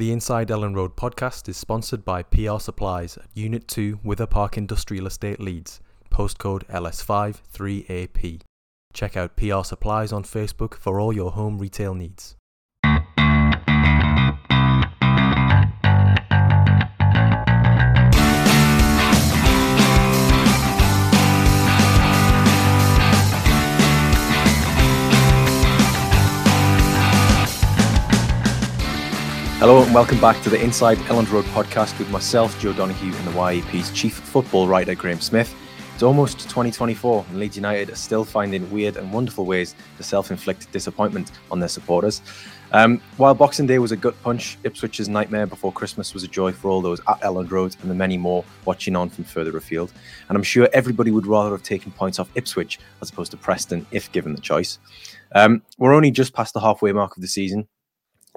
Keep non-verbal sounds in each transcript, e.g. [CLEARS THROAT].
The Inside Elland Road podcast is sponsored by PR Supplies at Unit 2 Wither Park Industrial Estate Leeds, postcode LS5 3AP. Check out PR Supplies on Facebook for all your home retail needs. Hello and welcome back to the Inside Elland Road podcast with myself, Joe Donoghue, and the YEP's chief football writer, Graham Smith. It's almost 2024, and Leeds United are still finding weird and wonderful ways to self inflict disappointment on their supporters. Um, while Boxing Day was a gut punch, Ipswich's nightmare before Christmas was a joy for all those at Elland Road and the many more watching on from further afield. And I'm sure everybody would rather have taken points off Ipswich as opposed to Preston if given the choice. Um, we're only just past the halfway mark of the season,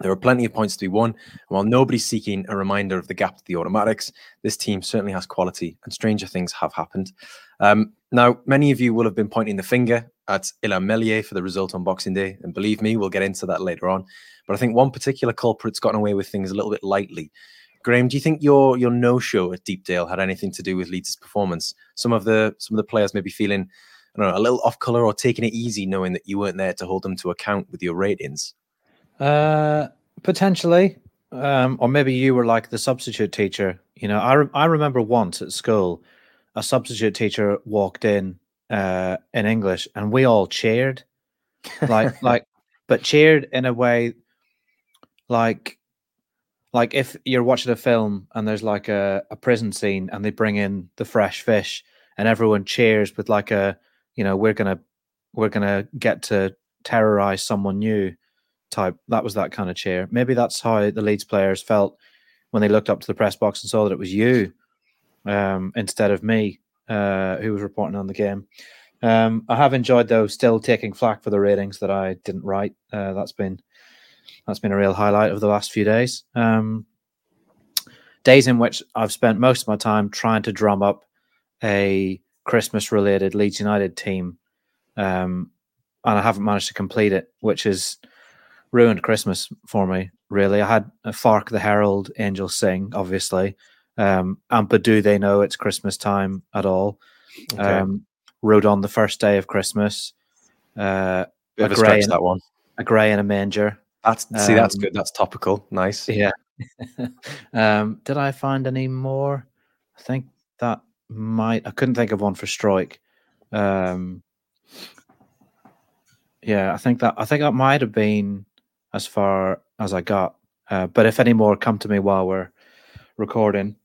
there are plenty of points to be won. And while nobody's seeking a reminder of the gap to the automatics, this team certainly has quality and stranger things have happened. Um, now, many of you will have been pointing the finger at Illan Meslier for the result on Boxing Day. And believe me, we'll get into that later on. But I think one particular culprit's gotten away with things a little bit lightly. Graham, do you think your your no-show at Deepdale had anything to do with Leeds' performance? Some of the some of the players maybe feeling, I don't know, a little off color or taking it easy, knowing that you weren't there to hold them to account with your ratings. Uh, potentially, um, or maybe you were like the substitute teacher. You know, I re- I remember once at school, a substitute teacher walked in uh, in English, and we all cheered, like [LAUGHS] like, but cheered in a way, like like if you're watching a film and there's like a, a prison scene and they bring in the fresh fish and everyone cheers with like a you know we're gonna we're gonna get to terrorize someone new type. That was that kind of cheer. Maybe that's how the Leeds players felt when they looked up to the press box and saw that it was you um, instead of me uh, who was reporting on the game. Um, I have enjoyed though still taking flack for the ratings that I didn't write. Uh, that's been that's been a real highlight of the last few days. Um, days in which I've spent most of my time trying to drum up a Christmas related Leeds United team, um, and I haven't managed to complete it, which is ruined Christmas for me. Really, I had a Farke the Herald Angel sing, obviously, um, and but do they know it's Christmas time at all? Okay. Um, rode on the first day of Christmas. Uh, a grey and, that one. A grey and a manger. That's see, that's um, good. That's topical. Nice. Yeah. [LAUGHS] um, did I find any more? I think that might. I couldn't think of one for Struijk. Um, yeah, I think that I think that might have been as far as I got. Uh, but if any more come to me while we're recording,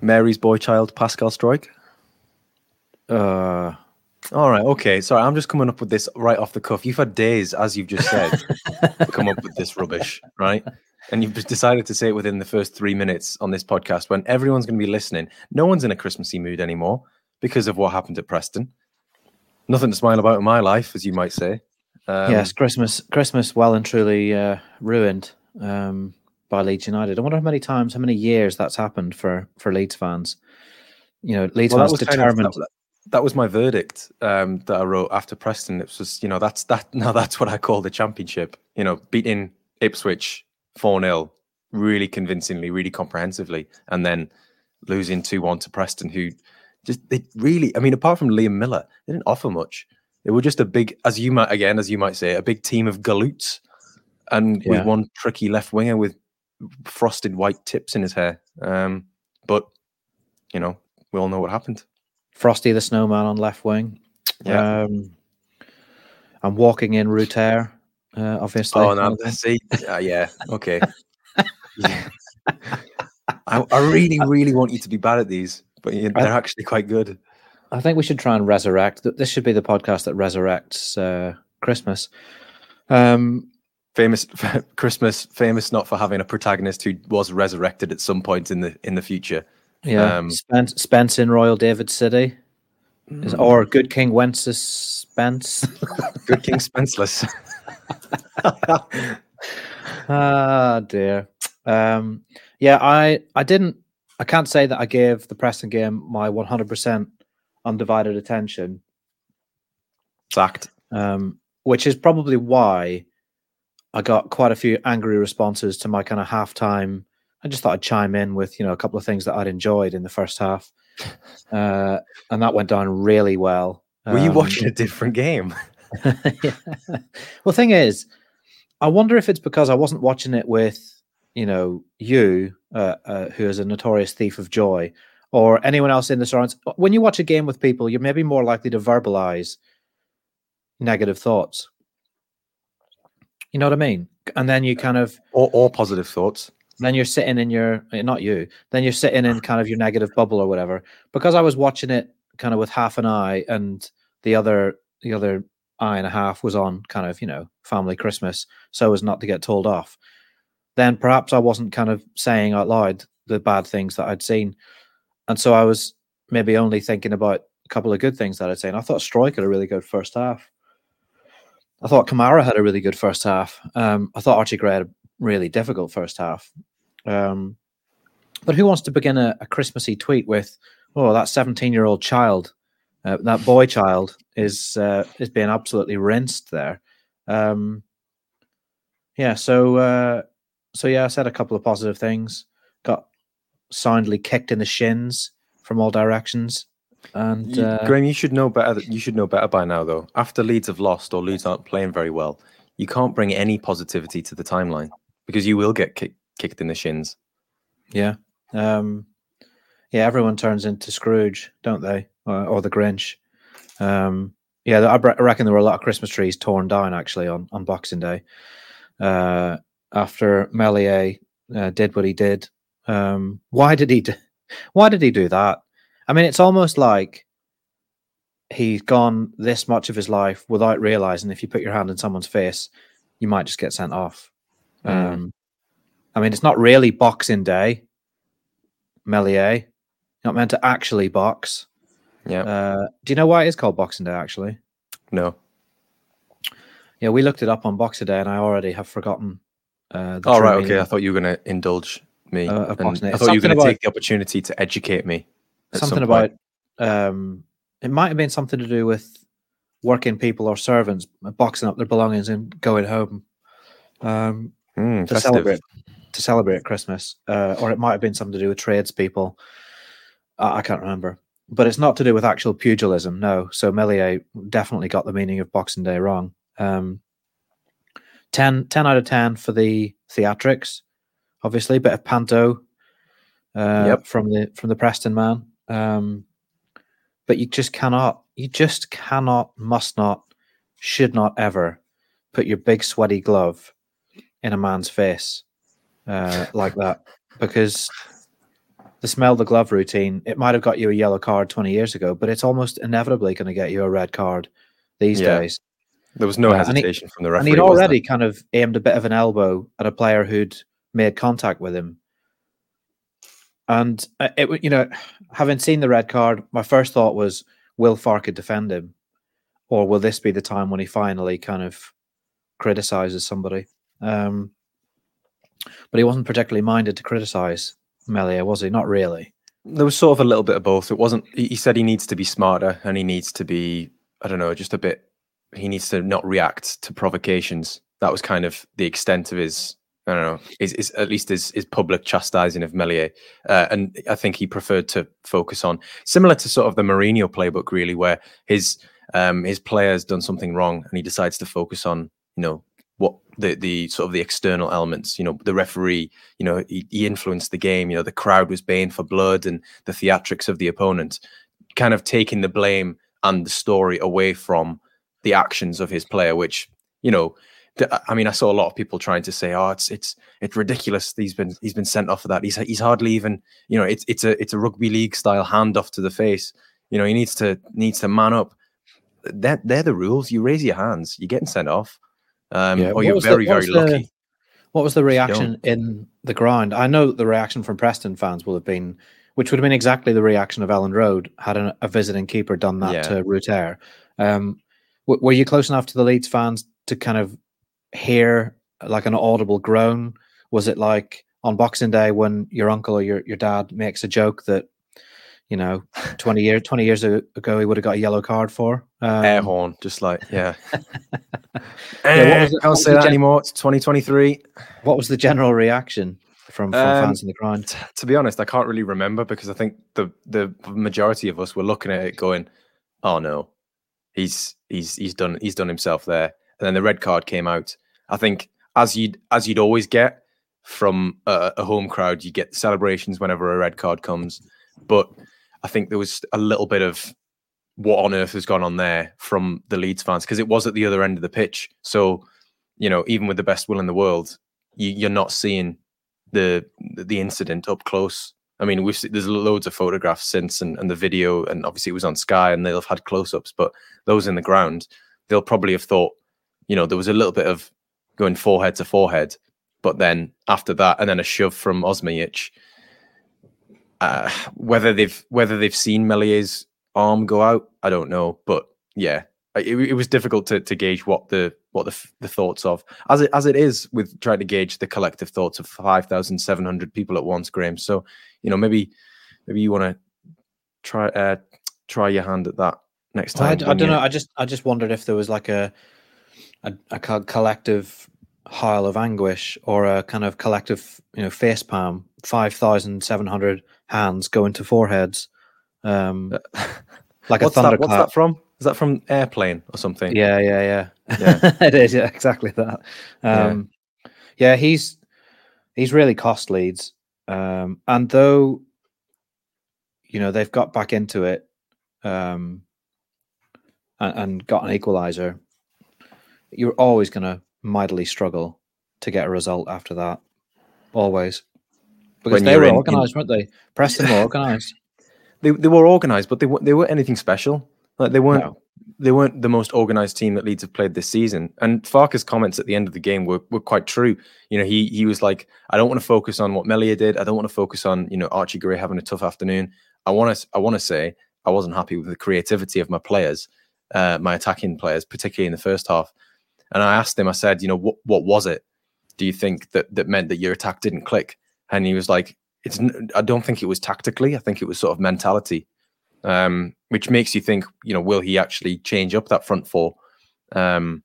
Mary's boy child Pascal Struijk. Uh, all right, okay. Sorry, I'm just coming up with this right off the cuff. You've had days, as you've just said, [LAUGHS] to come up with this rubbish, right? And you've decided to say it within the first three minutes on this podcast when everyone's going to be listening. No one's in a Christmassy mood anymore because of what happened at Preston. Nothing to smile about in my life, as you might say. Um, yes, Christmas, Christmas, well and truly uh, ruined um, by Leeds United. I wonder how many times, how many years that's happened for for Leeds fans. You know, Leeds well, fans determined. Kind of, that, that, was my verdict um, that I wrote after Preston. It was, you know, that's that. [LAUGHS] Now that's what I call the championship. You know, beating Ipswich four 0 really convincingly, really comprehensively, and then losing two one to Preston, who just they really. I mean, apart from Liam Millar, they didn't offer much. They were just a big, as you might again, as you might say, a big team of galoots, and yeah. with one tricky left winger with frosted white tips in his hair. Um, but you know, we all know what happened. Frosty the Snowman on left wing. Yeah. Um, I'm walking in Rutter, uh, obviously. Oh, no, see, uh, yeah, okay. [LAUGHS] yeah. I, I, really, really want you to be bad at these, but they're actually quite good. I think we should try and resurrect. This should be the podcast that resurrects uh, Christmas. Um, famous [LAUGHS] Christmas, famous not for having a protagonist who was resurrected at some point in the in the future. Yeah, um, Spence, Spence in Royal David City, mm. or Good King Wences Spence. [LAUGHS] Good King Spenceless. [LAUGHS] ah dear. Um, yeah, I I didn't. I can't say that I gave the Preston game my 100% undivided attention. Fact. Um, which is probably why I got quite a few angry responses to my kind of halftime. I just thought I'd chime in with you know a couple of things that I'd enjoyed in the first half, [LAUGHS] uh, and that went down really well. Were you watching a different game? yeah. [LAUGHS] [LAUGHS] Well, thing is, I wonder if it's because I wasn't watching it with you know you, uh, uh, who is a notorious thief of joy, or anyone else in the surrounds. When you watch a game with people, you're maybe more likely to verbalize negative thoughts. You know what I mean? And then you kind of or, or positive thoughts. Then you're sitting in your not you. Then you're sitting in kind of your negative bubble or whatever. Because I was watching it kind of with half an eye, and the other the other eye and a half was on kind of you know family Christmas, so as not to get told off. Then perhaps I wasn't kind of saying out loud the bad things that I'd seen, and so I was maybe only thinking about a couple of good things that I'd seen. I thought Struijk had a really good first half. I thought Kamara had a really good first half. Um, I thought Archie Gray had a really difficult first half. Um, but who wants to begin a, a Christmassy tweet with, "Oh, that seventeen-year-old child, uh, that boy child, is uh, is being absolutely rinsed there." Um, yeah, so uh, so yeah, I said a couple of positive things. Got soundly kicked in the shins from all directions. And uh, Graham, you should know better. You should know better by now, though. After Leeds have lost or Leeds aren't playing very well, you can't bring any positivity to the timeline because you will get kick, kicked in the shins. Yeah, um, yeah. Everyone turns into Scrooge, don't they, or, or the Grinch? Um, yeah, I reckon there were a lot of Christmas trees torn down actually on on Boxing Day uh, after Meslier uh, did what he did. Um, why did he do? Why did he do that? I mean, it's almost like he's gone this much of his life without realizing if you put your hand in someone's face, you might just get sent off. Mm. Um, I mean, it's not really Boxing Day, Meslier. Not meant to actually box. Yeah. Uh, do you know why it is called Boxing Day? Actually, no. Yeah, we looked it up on Boxing Day, and I already have forgotten. Uh, oh right, okay. I thought you were going to indulge me. Uh, I thought you were going to take the opportunity to educate me something about um, it might have been something to do with working people or servants boxing up their belongings and going home um, mm, to celebrate to celebrate Christmas, uh, or it might have been something to do with tradespeople. Uh, I can't remember, but it's not to do with actual pugilism. No, so Meslier definitely got the meaning of Boxing Day wrong. Um, 10, 10 out of ten for the theatrics, obviously, a bit of panto uh, yep. from the from the Preston man. Um, but you just cannot, you just cannot, must not, should not ever put your big sweaty glove in a man's face uh, like that because the smell the glove routine, it might have got you a yellow card 20 years ago, but it's almost inevitably going to get you a red card these yeah. days. There was no uh, hesitation he, from the referee. And he'd already kind of aimed a bit of an elbow at a player who'd made contact with him and uh, it, you know, having seen the red card, my first thought was, will Farke defend him, or will this be the time when he finally kind of criticizes somebody? Um, but he wasn't particularly minded to criticize Meslier, was he? Not really. There was sort of a little bit of both. It wasn't. He said he needs to be smarter and he needs to be, I don't know, just a bit. He needs to not react to provocations. That was kind of the extent of his I don't know, is, is at least his, his public chastising of Meslier. Uh, and I think he preferred to focus on similar to sort of the Mourinho playbook, really, where his um, his player's done something wrong and he decides to focus on, you know, what the the sort of the external elements, you know, the referee, you know, he, he influenced the game, you know, the crowd was baying for blood and the theatrics of the opponent, kind of taking the blame and the story away from the actions of his player, which, you know, I mean, I saw a lot of people trying to say, "Oh, it's it's it's ridiculous. He's been he's been sent off for that. He's he's hardly even you know it's it's a it's a rugby league style handoff to the face. You know, he needs to needs to man up. That they're the rules. You raise your hands, you're getting sent off, um, yeah. or you're very the, very lucky. The, what was the reaction in the ground? I know the reaction from Preston fans will have been, which would have been exactly the reaction of Elland Road had a, a visiting keeper done that yeah. to Rutter. Um, w- were you close enough to the Leeds fans to kind of hear like an audible groan? Was it like on Boxing Day when your uncle or your, your dad makes a joke that you know, [LAUGHS] twenty years twenty years ago he would have got a yellow card for um, air horn, just like yeah. [LAUGHS] yeah was, can't say that gen- anymore. It's 2023. What was the general reaction from, from um, fans in the ground? T- to be honest, I can't really remember because I think the the majority of us were looking at it going, "Oh no, he's he's he's done he's done himself there." And then the red card came out. I think as you'd as you'd always get from a, a home crowd, you get celebrations whenever a red card comes, but I think there was a little bit of what on earth has gone on there from the Leeds fans because it was at the other end of the pitch. So, you know, even with the best will in the world, you, are not seeing the the incident up close. I mean, we've there's loads of photographs since and, and the video, and obviously it was on Sky, and they'll have had close ups. But those in the ground, they'll probably have thought, you know, there was a little bit of going forehead to forehead, but then after that, and then a shove from Osmajic. Uh, whether they've whether they've seen Meslier's arm go out. I don't know, but yeah, it, it was difficult to, to gauge what the what the, the thoughts of as it as it is with trying to gauge the collective thoughts of five thousand seven hundred people at once, Graham. So you know maybe maybe you want to try uh, try your hand at that next time. I, I don't you... know. I just I just wondered if there was like a a, a collective howl of anguish or a kind of collective you know face palm. Five thousand seven hundred hands going to foreheads um, [LAUGHS] like a thunderclap. That, what's that from? Is that from Airplane or something? Yeah, yeah, yeah. yeah. [LAUGHS] it is. Yeah, exactly that. Um, yeah. yeah, he's he's really cost Leeds. um, and though you know they've got back into it um, and, and got an equalizer, you're always going to mightily struggle to get a result after that. Always. Because when they were organised, weren't they? Preston were [LAUGHS] organised they they were organised, but they they weren't anything special. Like they weren't no. they weren't the most organised team that Leeds have played this season. And Farke's comments at the end of the game were, were quite true. You know, he he was like, I don't want to focus on what Meslier did. I don't want to focus on you know Archie Gray having a tough afternoon. I want to I want to say I wasn't happy with the creativity of my players, uh, my attacking players, particularly in the first half. And I asked him, I said, you know, what what was it? Do you think that that meant that your attack didn't click? And he was like, it's I don't think it was tactically. I think it was sort of mentality, um, which makes you think, you know, will he actually change up that front four um,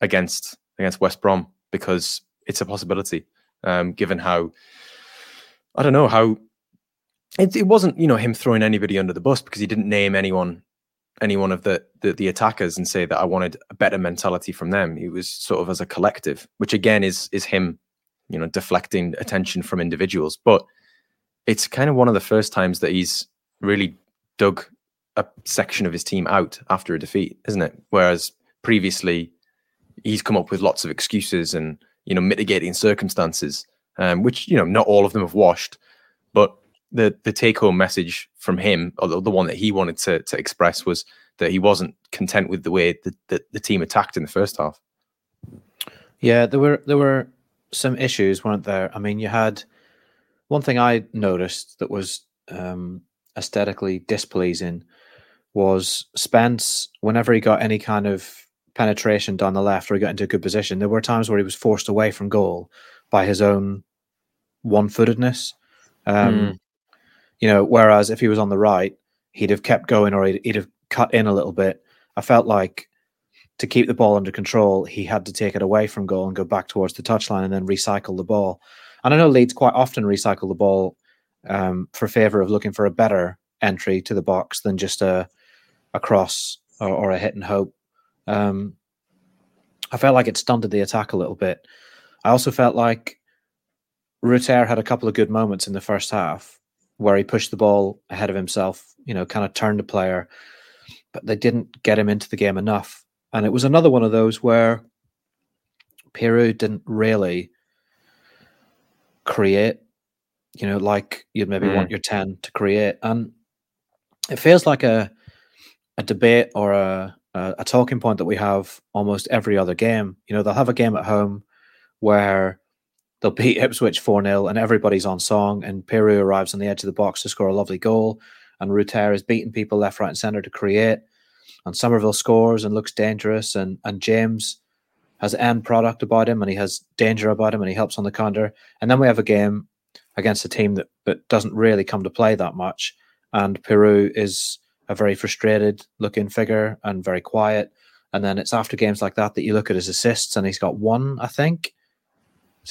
against against West Brom? Because it's a possibility, um, given how I don't know how it, it wasn't, you know, him throwing anybody under the bus because he didn't name anyone any one of the, the, the attackers and say that I wanted a better mentality from them. It was sort of as a collective, which again is is him, you know, deflecting attention from individuals. But it's kind of one of the first times that he's really dug a section of his team out after a defeat, isn't it? Whereas previously he's come up with lots of excuses and you know mitigating circumstances, um, which you know not all of them have washed, but the the take home message from him, or the, the one that he wanted to to express was that he wasn't content with the way that the, the team attacked in the first half. Yeah, there were there were some issues, weren't there? I mean, you had one thing I noticed that was um, aesthetically displeasing was Spence, whenever he got any kind of penetration down the left or he got into a good position, there were times where he was forced away from goal by his own one footedness. Um, mm. You know, whereas if he was on the right, he'd have kept going or he'd, he'd have cut in a little bit. I felt like to keep the ball under control, he had to take it away from goal and go back towards the touchline and then recycle the ball. And I know Leeds quite often recycle the ball um, for favour of looking for a better entry to the box than just a a cross or, or a hit and hope. Um, I felt like it stunted the attack a little bit. I also felt like Rutter had a couple of good moments in the first half where he pushed the ball ahead of himself, you know, kind of turned the player, but they didn't get him into the game enough. And it was another one of those where Piroe didn't really create, you know, like you'd maybe mm. want your 10 to create. And it feels like a a debate or a, a, a talking point that we have almost every other game. You know, they'll have a game at home where they'll beat Ipswich 4 0 and everybody's on song, and Piroe arrives on the edge of the box to score a lovely goal. And Rutter is beating people left, right, and centre to create. And Summerville scores and looks dangerous. And, and James has end product about him and he has danger about him and he helps on the counter. And then we have a game against a team that, that doesn't really come to play that much. and Piroe is a very frustrated looking figure and very quiet. And then it's after games like that that you look at his assists, and he's got one, I think.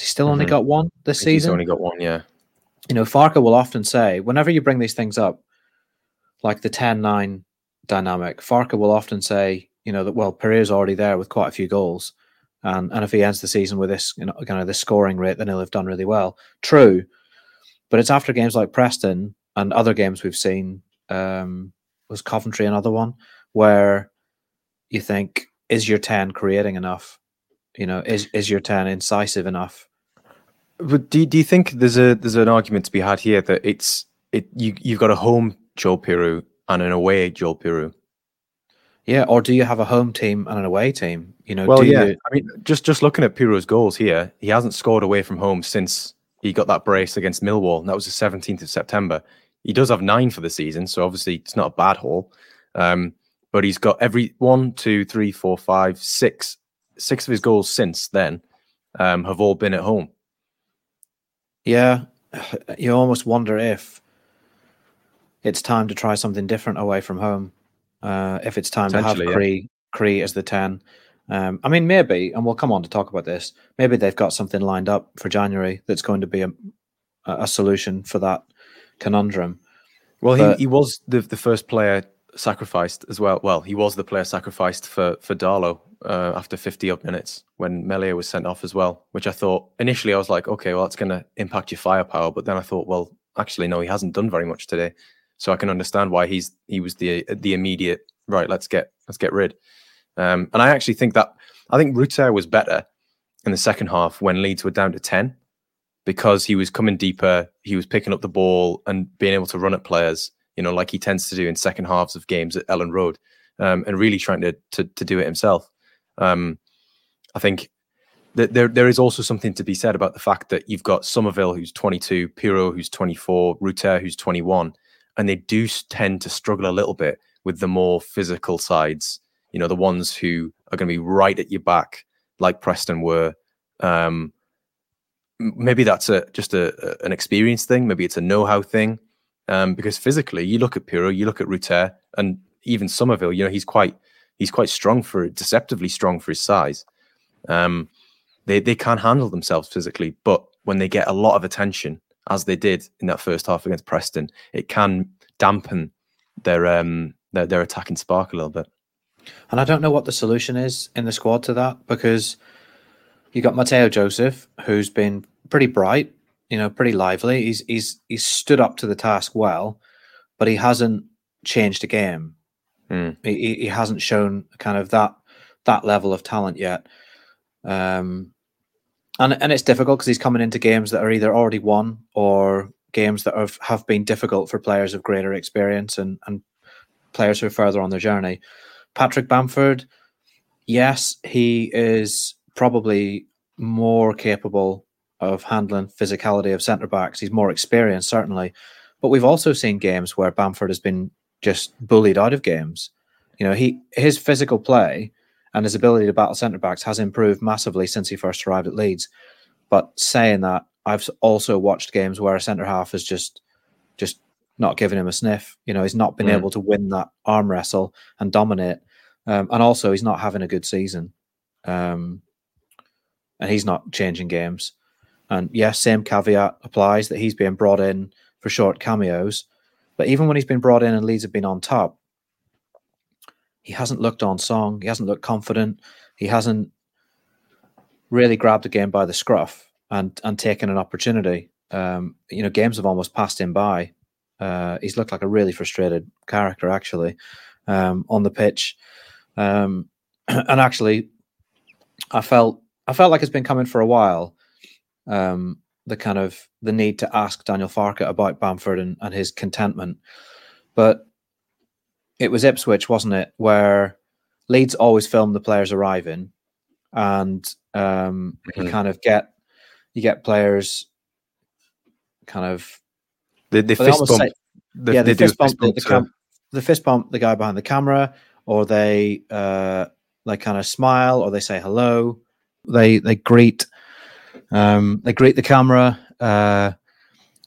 He still only Mhm. got one this think He's season? only got one, yeah. you know, Farke will often say, whenever you bring these things up, like the 10 9 dynamic, Farke will often say, you know, that, well, Piroe's already there with quite a few goals. And, and if he ends the season with this, you know, kind of this scoring rate, then he'll have done really well. True. But it's after games like Preston and other games we've seen, um, was Coventry another one, where you think, is your 10 creating enough? You know, is, is your 10 incisive enough? But do do you think there's a there's an argument to be had here that it's it you you've got a home Joel Piroe and an away Joel Piroe? Yeah, or do you have a home team and an away team? You know, Well, do yeah. you, I mean, just just looking at Piroe's goals here, he hasn't scored away from home since he got that brace against Millwall. And that was the 17th of September. He does have nine for the season, so obviously it's not a bad haul. Um, but he's got every one, two, three, four, five, six, six of his goals since then um, have all been at home. Yeah, [SIGHS] you almost wonder if it's time to try something different away from home. Uh, if it's time to have Potentially, yeah. Cree, Cree as the 10. Um, I mean, maybe, and we'll come on to talk about this. Maybe they've got something lined up for January that's going to be a, a solution for that conundrum. Well, But- he, he was the the first player sacrificed as well. Well, he was the player sacrificed for for Darlow uh, after 50 odd minutes when Meslier was sent off as well. Which I thought initially I was like, okay, well that's going to impact your firepower. But then I thought, well, actually no, he hasn't done very much today, so I can understand why he's he was the the immediate right. Let's get let's get rid. Um, and I actually think that I think Rutter was better in the second half when Leeds were down to 10 because he was coming deeper, he was picking up the ball and being able to run at players, you know, like he tends to do in second halves of games at Elland Road, um, and really trying to, to to do it himself. Um, I think that there there is also something to be said about the fact that you've got Summerville who's 22, Piroe who's 24, Rutter who's 21, and they do tend to struggle a little bit with the more physical sides. You know, the ones who are going to be right at your back, like Preston were. Um, maybe that's a just a, a- an experience thing. Maybe it's a know-how thing. Um, because physically, you look at Piroe, you look at Rutter, and even Summerville. You know, he's quite he's quite strong for deceptively strong for his size. Um, they they can't handle themselves physically, but when they get a lot of attention, as they did in that first half against Preston, it can dampen their um their, their attacking spark a little bit. And I don't know what the solution is in the squad to that because you got Mateo Joseph, who's been pretty bright, you know, pretty lively. He's he's he's stood up to the task well, but he hasn't changed a game. Mm. He, he hasn't shown kind of that that level of talent yet. Um, and and it's difficult because he's coming into games that are either already won or games that have, have been difficult for players of greater experience and and players who are further on their journey. Patrick Bamford, yes, he is probably more capable of handling physicality of centre backs. He's more experienced, certainly. But we've also seen games where Bamford has been just bullied out of games. You know, he his physical play and his ability to battle centre backs has improved massively since he first arrived at Leeds. But saying that, I've also watched games where a centre half is just just not giving him a sniff. You know, he's not been Mm. able to win that arm wrestle and dominate. Um, and also, he's not having a good season. Um, and he's not changing games. And yes, same caveat applies that he's being brought in for short cameos. But even when he's been brought in and Leeds have been on top, he hasn't looked on song. He hasn't looked confident. He hasn't really grabbed the game by the scruff and and taken an opportunity. Um, you know, games have almost passed him by. Uh, he's looked like a really frustrated character actually um, on the pitch. Um, [CLEARS THROAT] and actually, I felt I felt like it's been coming for a while. Um, the kind of the need to ask Daniel Farke about Bamford and, and his contentment, but it was Ipswich, wasn't it, where Leeds always film the players arriving, and um, you Mhm. kind of get you get players kind of well, they fist bump. say- they, yeah, the fist bump, the, bump the, cam- the fist bump the guy behind the camera, or they uh, they kind of smile, or they say hello. They they greet um, they greet the camera. Uh,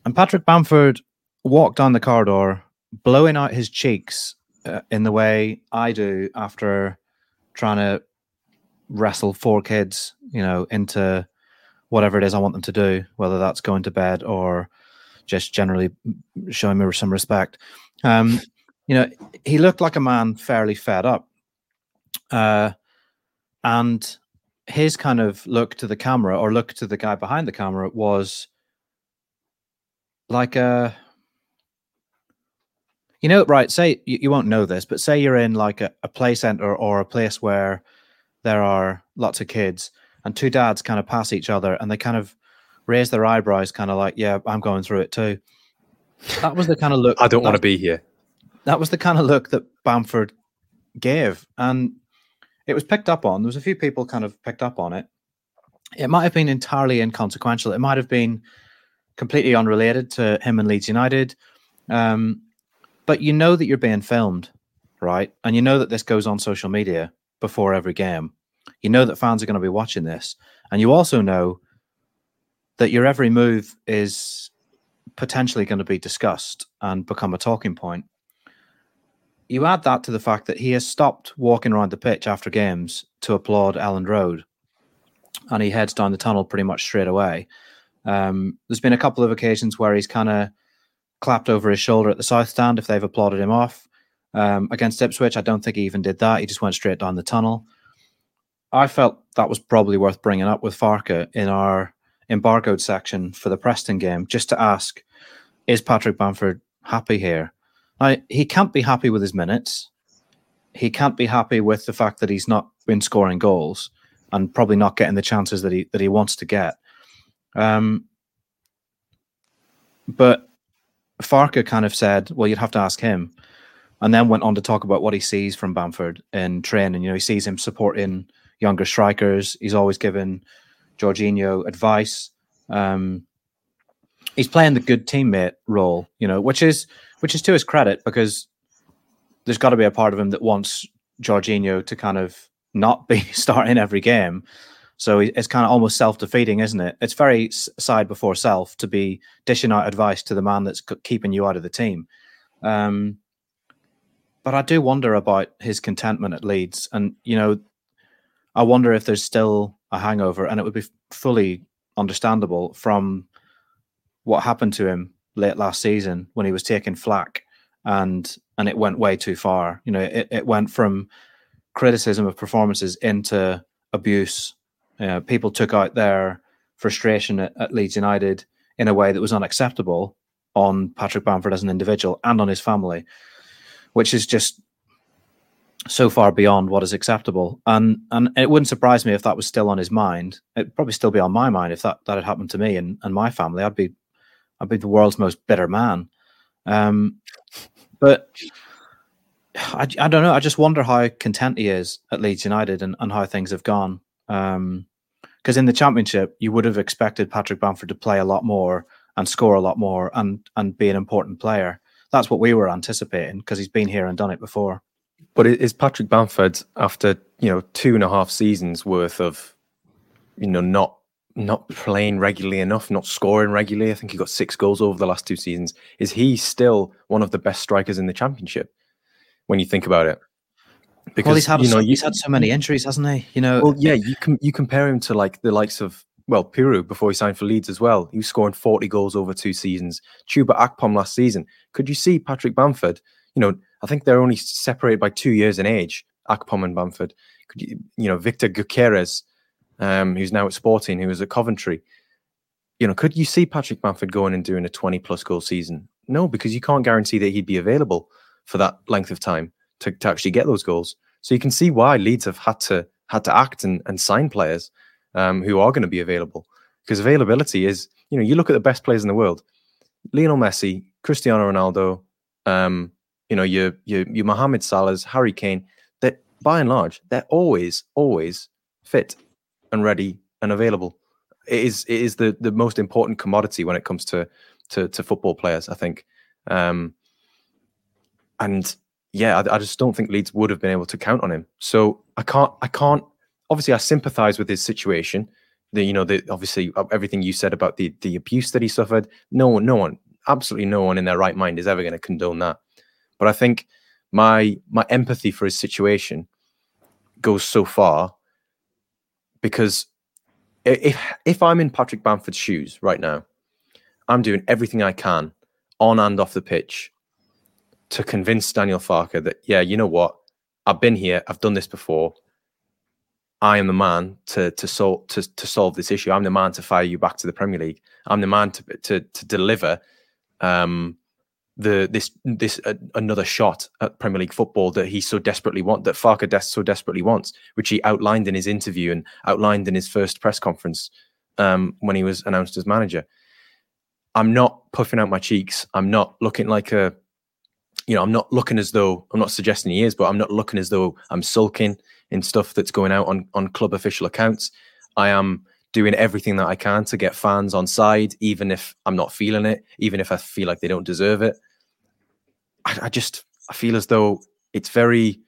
and Patrick Bamford walked down the corridor blowing out his cheeks uh, in the way I do after trying to wrestle four kids, you know, into whatever it is I want them to do, whether that's going to bed or just generally showing me some respect. Um, you know, he looked like a man fairly fed up. Uh, and his kind of look to the camera or look to the guy behind the camera was like a you know right say you, you won't know this but say you're in like a, a play center or a place where there are lots of kids and two dads kind of pass each other and they kind of raise their eyebrows kind of like yeah i'm going through it too. That was the kind of look i don't want to be here. that was the kind of look that bamford gave. And it was picked up on. There was a few people kind of picked up on it. It might have been entirely inconsequential. It might have been completely unrelated to him and Leeds United. Um, but you know that you're being filmed, right? And you know that this goes on social media before every game. You know that fans are going to be watching this. And you also know that your every move is potentially going to be discussed and become a talking point you add that to the fact that he has stopped walking around the pitch after games to applaud Elland Road, and he heads down the tunnel pretty much straight away. Um, there's been a couple of occasions where he's kind of clapped over his shoulder at the south stand if they've applauded him off. Um, against Ipswich, I don't think he even did that. He just went straight down the tunnel. I felt that was probably worth bringing up with Farke in our embargoed section for the Preston game, just to ask: Is Patrick Bamford happy here? Now, he can't be happy with his minutes. He can't be happy with the fact that he's not been scoring goals and probably not getting the chances that he that he wants to get. Um, but Farke kind of said, "Well, you'd have to ask him," and then went on to talk about what he sees from Bamford in training. You know, he sees him supporting younger strikers. He's always given Georginio advice. Um, he's playing the good teammate role, you know, which is which is to his credit because there's got to be a part of him that wants Georginio to kind of not be [LAUGHS] starting every game. So it's kind of almost self defeating, isn't it? It's very side before self to be dishing out advice to the man that's keeping you out of the team. Um, but I do wonder about his contentment at Leeds. And, you know, I wonder if there's still a hangover, and it would be fully understandable from what happened to him late last season when he was taking flack and and it went way too far. You know, it, it went from criticism of performances into abuse. Uh, people took out their frustration at, at, Leeds United in a way that was unacceptable on Patrick Bamford as an individual and on his family, which is just so far beyond what is acceptable. And and it wouldn't surprise me if that was still on his mind. It'd probably still be on my mind if that, that had happened to me and, and my family. I'd be I'd be the world's most bitter man. Um, but I, I don't know. I just wonder how content he is at Leeds United and, and how things have gone. Because um, in the Championship, you would have expected Patrick Bamford to play a lot more and score a lot more and and be an important player. That's what we were anticipating because he's been here and done it before. But is Patrick Bamford after you know two and a half seasons worth of you know not not playing regularly enough, not scoring regularly. I think he got six goals over the last two seasons. Is he still one of the best strikers in the championship when you think about it? Because well, he's had you know, so, he's had so many injuries, hasn't he? You know, well, yeah, you can you compare him to like the likes of well Piroe before he signed for Leeds as well. He was scoring forty goals over two seasons. Chuba Akpom last season. Could you see Patrick Bamford? You know, I think they're only separated by two years in age. Akpom and Bamford. Could you, you know, Victor Gyökeres um, who's now at Sporting, who was at Coventry. You know, could you see Patrick Bamford going and doing a 20 plus goal season? No, because you can't guarantee that he'd be available for that length of time to, to actually get those goals. So you can see why Leeds have had to had to act and, and sign players um, who are going to be available. Because availability is, you know, you look at the best players in the world, Lionel Messi, Cristiano Ronaldo, um, you know, your your your Mohamed Salahs, Harry Kane, that by and large, they're always, always fit and ready and available. It is it is the the most important commodity when it comes to to, to football players. I think, um, and yeah, I, I just don't think Leeds would have been able to count on him. So I can't I can't. Obviously, I sympathise with his situation. The you know the obviously uh, everything you said about the the abuse that he suffered. No one, no one, absolutely no one in their right mind is ever going to condone that. But I think my my empathy for his situation goes so far because if if I'm in Patrick Bamford's shoes right now, I'm doing everything I can on and off the pitch to convince Daniel Farke that yeah, you know what, I've been here, I've done this before. I am the man to to solve to, to solve this issue. I'm the man to fire you back to the Premier League. I'm the man to to to deliver um, the this this uh, another shot at Premier League football that he so desperately want that Farke des- so desperately wants, which he outlined in his interview and outlined in his first press conference um, when he was announced as manager. I'm not puffing out my cheeks. I'm not looking like a, you know, I'm not looking as though I'm not suggesting he is, but I'm not looking as though I'm sulking in stuff that's going out on on club official accounts. I am doing everything that I can to get fans on side, even if I'm not feeling it, even if I feel like they don't deserve it. I, I just I feel as though it's very,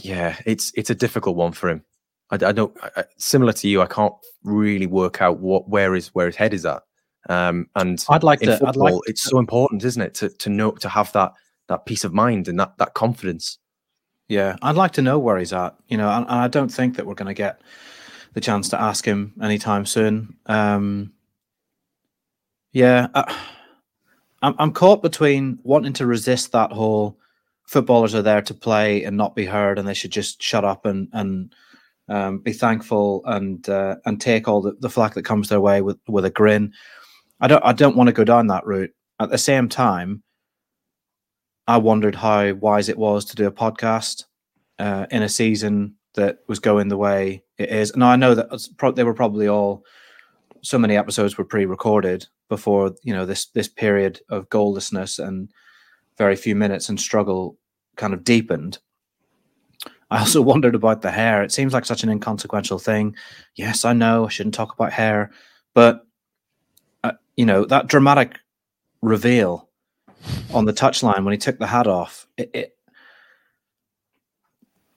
yeah, it's it's a difficult one for him. I, I don't I, similar to you. I can't really work out what where his where his head is at. Um, and I'd like to. Football, I'd like it's so important, isn't it, to to know to have that that peace of mind and that that confidence. Yeah, I'd like to know where he's at. You know, and, and I don't think that we're going to get the chance to ask him anytime soon. Um, yeah, I, I'm I'm caught between wanting to resist that whole footballers are there to play and not be heard, and they should just shut up and and um, be thankful and uh, and take all the, the flack that comes their way with with a grin. I don't I don't want to go down that route. At the same time, I wondered how wise it was to do a podcast uh, in a season that was going the way it is. Now I know that they were probably all so many episodes were pre-recorded before you know this this period of goallessness and very few minutes and struggle kind of deepened. I also [LAUGHS] wondered about the hair. It seems like such an inconsequential thing. Yes, I know I shouldn't talk about hair, but uh, you know that dramatic reveal on the touchline when he took the hat off. It, it,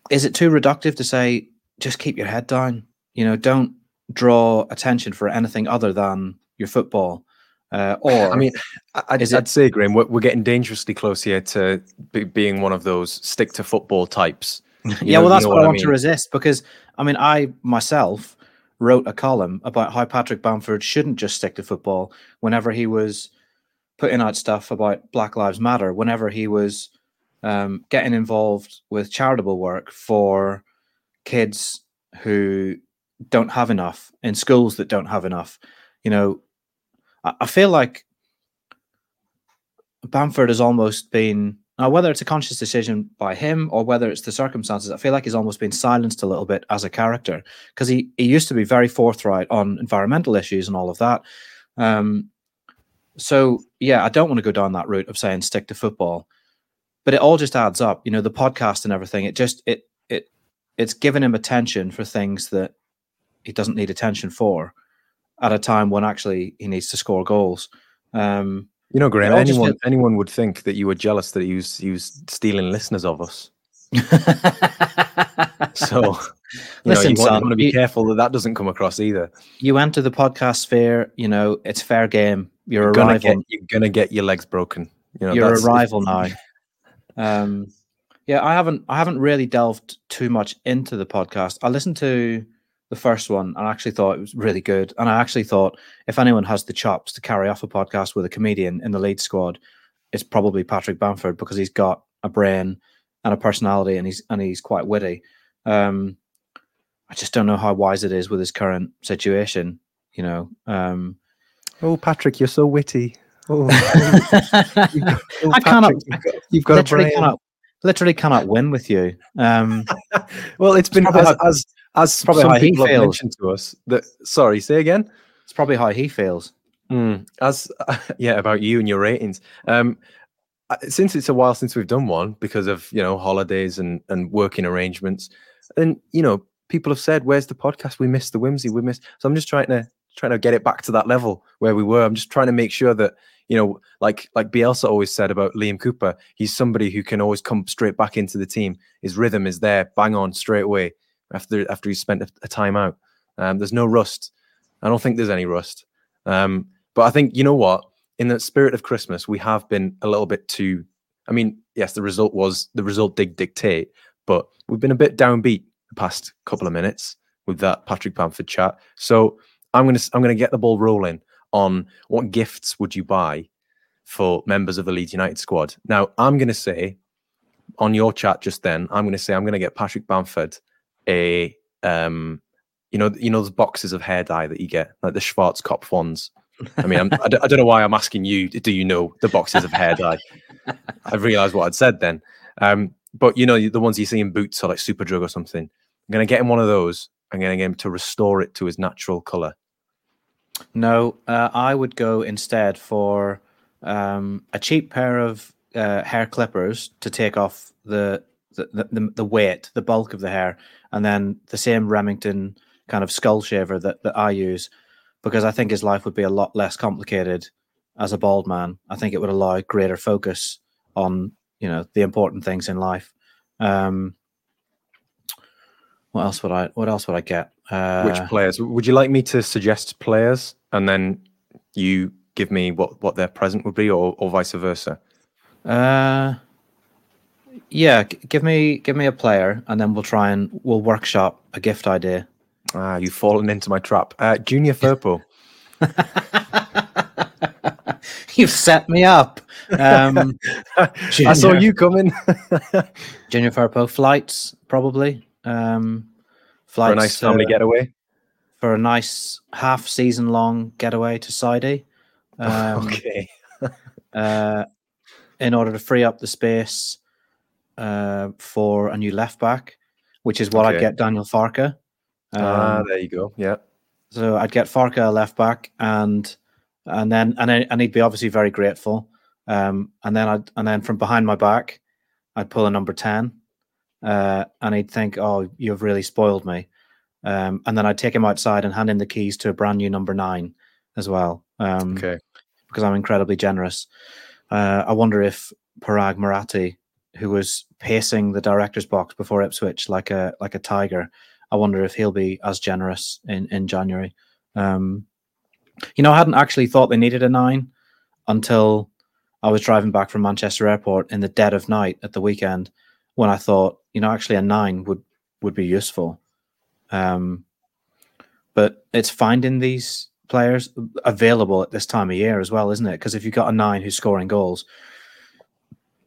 is it too reductive to say just keep your head down? You know, don't draw attention for anything other than your football. Uh, or I mean, I'd, I'd it, say, Graham, we're, we're, getting dangerously close here to be, being one of those stick to football types. [LAUGHS] yeah, know, well, that's what, what, I want mean? to resist because I mean, I myself wrote a column about how Patrick Bamford shouldn't just stick to football whenever he was putting out stuff about Black Lives Matter, whenever he was um, getting involved with charitable work for kids who don't have enough in schools that don't have enough. You know, I, I feel like Bamford has almost been now whether it's a conscious decision by him or whether it's the circumstances. I feel like he's almost been silenced a little bit as a character because he he used to be very forthright on environmental issues and all of that. Um, so yeah, I don't want to go down that route of saying stick to football but it all just adds up. You know, the podcast and everything. It just it it it's given him attention for things that he doesn't need attention for at a time when actually he needs to score goals. Um, you know, Graham, anyone just, anyone would think that you were jealous that he was he was stealing listeners of us. [LAUGHS] so, you Listen, know, you, son, want, you want to be you, careful that that doesn't come across either. You enter the podcast sphere, you know, it's fair game. You're, you're a rival. Get, you're gonna get your legs broken. You know, you're a rival now. Um, yeah, I haven't I haven't really delved too much into the podcast. I listened to the first one and I actually thought it was really good. And I actually thought if anyone has the chops to carry off a podcast with a comedian in the lead squad, it's probably Patrick Bamford because he's got a brain and a personality and he's and he's quite witty. Um, I just don't know how wise it is with his current situation. You know. Um, oh, Patrick, you're so witty. Oh, [LAUGHS] got, oh, I cannot. You've got, you've got literally cannot, literally cannot win with you. Um, [LAUGHS] well, it's been as, how, as as probably some people have mentioned to us that. Sorry, say again. It's probably how he feels. Mm, as uh, [LAUGHS] yeah, about you and your ratings. Um, since it's a while since we've done one because of you know holidays and and working arrangements, and you know people have said, "Where's the podcast? We missed the whimsy. We missed." So I'm just trying to trying to get it back to that level where we were. I'm just trying to make sure that you know, like like Bielsa always said about Liam Cooper, he's somebody who can always come straight back into the team. His rhythm is there, bang on straight away after after he's spent a, a time out. Um, there's no rust. I don't think there's any rust. Um, but I think you know what, in the spirit of Christmas, we have been a little bit too I mean, yes, the result was the result did dictate, but we've been a bit downbeat the past couple of minutes with that Patrick Bamford chat. So I'm gonna I'm gonna get the ball rolling on what gifts would you buy for members of the Leeds United squad. Now I'm gonna say on your chat just then, I'm gonna say I'm gonna get Patrick Bamford a um you know you know those boxes of hair dye that you get like the Schwarzkopf ones. I mean, I'm, I, don't, I don't know why I'm asking you. Do you know the boxes of hair dye? [LAUGHS] I've realised what I'd said then. Um, but you know the ones you see in boots or like Superdrug or something. I'm gonna get him one of those. I'm gonna get him to restore it to his natural colour. No, uh, I would go instead for um, a cheap pair of uh, hair clippers to take off the the, the the weight, the bulk of the hair, and then the same Remington kind of skull shaver that, that I use, because I think his life would be a lot less complicated as a bald man. I think it would allow greater focus on you know the important things in life. Um, what else would I? What else would I get? Uh, Which players? Would you like me to suggest players and then you give me what what their present would be, or or vice versa? Uh, yeah, g- give me give me a player, and then we'll try and we'll workshop a gift idea. Ah, you've fallen into my trap. Uh, Junior Firpo. [LAUGHS] You've set me up. Um, [LAUGHS] I saw you coming [LAUGHS] Junior Firpo flights probably. Um, flights for a nice family getaway. for a nice half season long getaway to Saudi. [LAUGHS] Um, okay. [LAUGHS] uh, in order to free up the space uh, for a new left back, which is what I'd get Daniel Farke. ah, Um, there you go. Yeah. so I'd get Farke a left back, and and then and then, and he'd be obviously very grateful. Um, and then I'd and then from behind my back, I'd pull a number ten, uh, and he'd think, "Oh, you've really spoiled me." Um, and then I'd take him outside and hand him the keys to a brand new number nine as well. Um, Okay. because I'm incredibly generous. Uh, I wonder if Paraag Marathe, who was pacing the director's box before Ipswich like a like a tiger, I wonder if he'll be as generous in in January. Um, you know, I hadn't actually thought they needed a nine until I was driving back from Manchester Airport in the dead of night at the weekend when I thought, you know, actually a nine would would be useful. Um, but it's finding these players available at this time of year as well, isn't it? Because if you've got a nine who's scoring goals,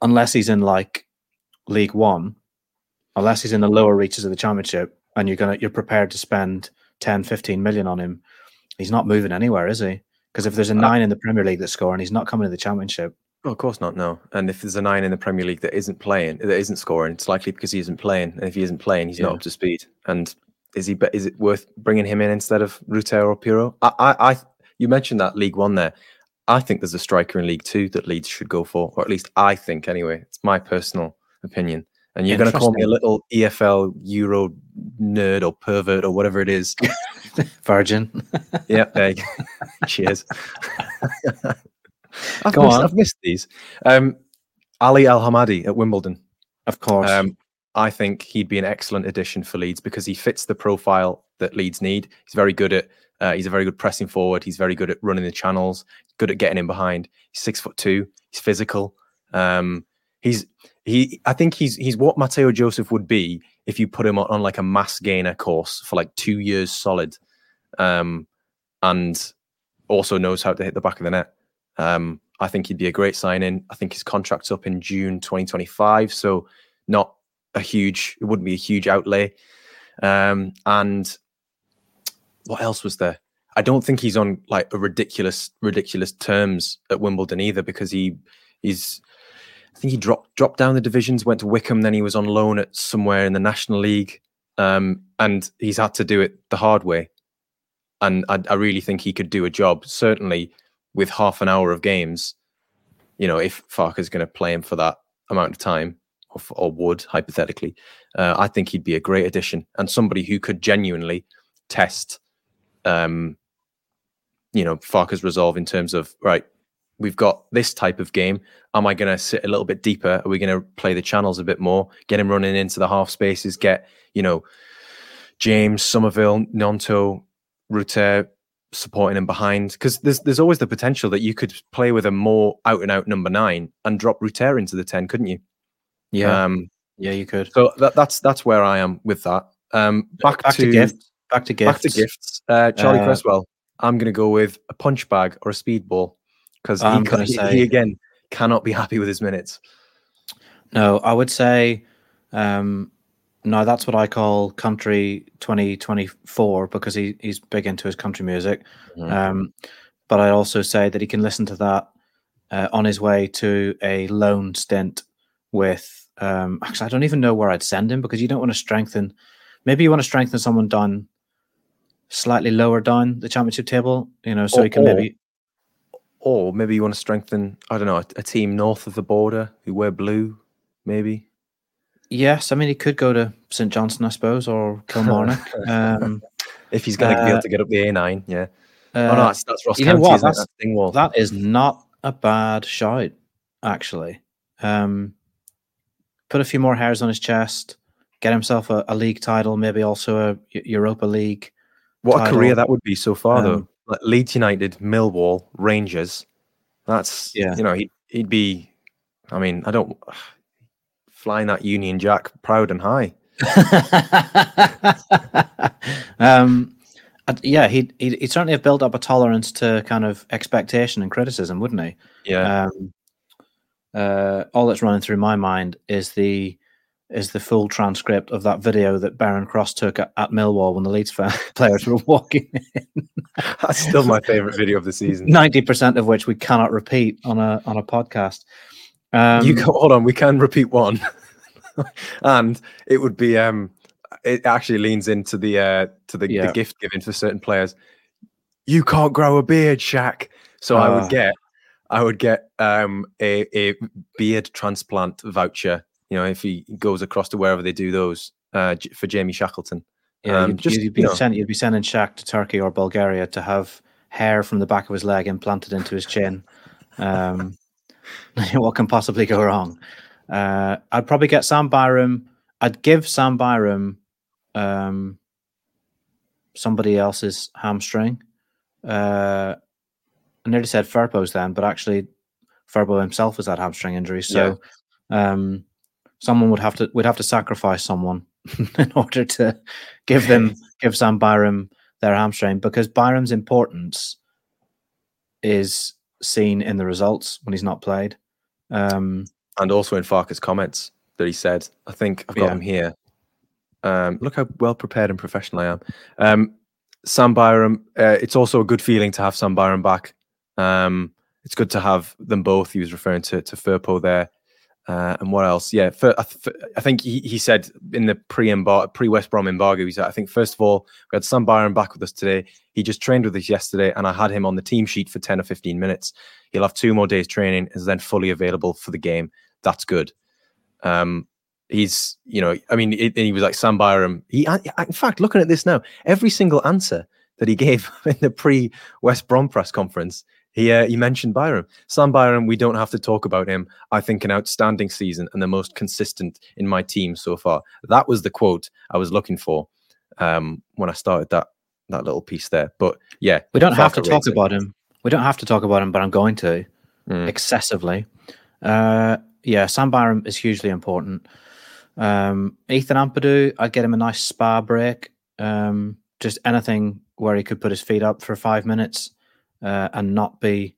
unless he's in like League One, unless he's in the lower reaches of the championship, and you're gonna you're prepared to spend 10, 15 million on him, he's not moving anywhere, is he? Because if there's a nine in the Premier League that's scoring, he's not coming to the championship. Well, of course not. No. And if there's a nine in the Premier League that isn't playing, that isn't scoring, it's likely because he isn't playing. And if he isn't playing, he's not up to speed. And is he? Is it worth bringing him in instead of Rutter or Piroe? I, I, I, you mentioned that League One there. I think there's a striker in League Two that Leeds should go for, or at least I think anyway. It's my personal opinion. And you're going to call me a little EFL Euro nerd or pervert or whatever it is. [LAUGHS] Virgin. yeah, there you [LAUGHS] go. Cheers. [LAUGHS] I've, Go missed, on. I've missed these. Um, Ali Al Hamadi at Wimbledon. of course. Um, I think he'd be an excellent addition for Leeds because he fits the profile that Leeds need. He's very good at. Uh, he's a very good pressing forward. He's very good at running the channels. Good at getting in behind. He's six foot two. He's physical. Um, he's he. I think he's he's what Mateo Joseph would be if you put him on, on like a mass gainer course for like two years solid, um, and also knows how to hit the back of the net. Um, I think he'd be a great sign in. I think his contract's up in June 2025, so not a huge. It wouldn't be a huge outlay. Um, and what else was there? I don't think he's on like a ridiculous, ridiculous terms at Wimbledon either because he he's. I think he dropped dropped down the divisions, went to Wycombe, then he was on loan at somewhere in the National League, um, and he's had to do it the hard way. And I, I really think he could do a job. Certainly, with half an hour of games, you know, if Farke's going to play him for that amount of time, or, or would hypothetically, uh, I think he'd be a great addition and somebody who could genuinely test, um, you know, Farke's resolve in terms of right. We've got this type of game. Am I going to sit a little bit deeper? Are we going to play the channels a bit more? Get him running into the half spaces. Get you know, James Summerville, Gnonto, Rutter supporting him behind because there's there's always the potential that you could play with a more out and out number nine and drop Rutter into the ten, couldn't you? Yeah, um, yeah, you could. So that, that's that's where I am with that. Um, back, back to, to gifts. Back to gifts. Back to gifts. Uh, Charlie uh, Cresswell. I'm going to go with a punch bag or a speedball because he, he, he, again cannot be happy with his minutes. No, I would say um, no. That's what I call country 2024 because he, he's big into his country music. Mm-hmm. Um, but I also say that he can listen to that uh, on his way to a loan stint with. Um, actually, I don't even know where I'd send him because you don't want to strengthen. Maybe you want to strengthen someone down slightly lower down the championship table, you know, so or, he can maybe. Or maybe you want to strengthen, I don't know, a, a team north of the border who wear blue, maybe. Yes, I mean he could go to St Johnstone, I suppose, or Kilmarnock. [LAUGHS] um, if he's going to uh, be able to get up the A9, yeah. Uh, oh no, that's, that's Ross you County, know what? That's, that, that is not a bad shout, actually. Um, put a few more hairs on his chest, get himself a, a league title, maybe also a Europa League what title. a career that would be so far, um, though. Like Leeds United, Millwall, Rangers. That's yeah. You know, he'd, he'd be. I mean, I don't flying that Union Jack proud and high. [LAUGHS] um, yeah, he'd, he'd, he'd certainly have built up a tolerance to kind of expectation and criticism, wouldn't he? Yeah. Um, uh, all that's running through my mind is the is the full transcript of that video that Baron Cross took at, at Millwall when the Leeds [LAUGHS] players were walking in. That's still my [LAUGHS] favorite video of the season. Ninety percent of which we cannot repeat on a on a podcast. Um, you can, hold on, we can repeat one, [LAUGHS] and it would be um, it actually leans into the uh to the, yeah. the gift giving for certain players. You can't grow a beard, Shaq. So uh, I would ah. get I would get um a, a beard transplant voucher you know, if he goes across to wherever they do those uh, for Jamie Shackleton. Yeah, um, you'd, just, you'd be you send, you'd be sending Shaq to Turkey or Bulgaria to have hair from the back of his leg implanted into his chin. Um, [LAUGHS] what can possibly go wrong? Uh, I'd probably get Sam Byram. I'd give Sam Byram um, somebody else's hamstring. Uh, I nearly said Firpo's then, but actually Firpo himself has had hamstring injuries. So yeah. um, someone would have to we'd have to sacrifice someone [LAUGHS] in order to give them [LAUGHS] give Sam Byram their hamstring because Byram's importance is seen in the results when he's not played. Um, and also in Farke's comments that he said, I think I've got yeah. him here. Um, look how well prepared and professional I am. Um, Sam Byram, uh, it's also a good feeling to have Sam Byram back. Um, it's good to have them both. He was referring to to Firpo there. Uh, and what else? Yeah, for, I, for, I, think he, he said in the pre pre West Brom embargo, he said, I think first of all, we had Sam Byram back with us today. He just trained with us yesterday, and I had him on the team sheet for 10 or 15 minutes. He'll have two more days training, is then fully available for the game. That's good. Um, he's, you know, I mean, it, he was like Sam Byram. He, in fact, looking at this now, every single answer that he gave [LAUGHS] in the pre West Brom press conference, he uh, he mentioned Byram. Sam Byram, we don't have to talk about him. I think an outstanding season and the most consistent in my team so far. That was the quote I was looking for um, when I started that that little piece there. But yeah, we don't have to talk it. about him. We don't have to talk about him, but I'm going to mm. excessively. Uh, yeah, Sam Byram is hugely important. Um, Ethan Ampadu, I'd get him a nice spa break. Um, just anything where he could put his feet up for five minutes uh, and not be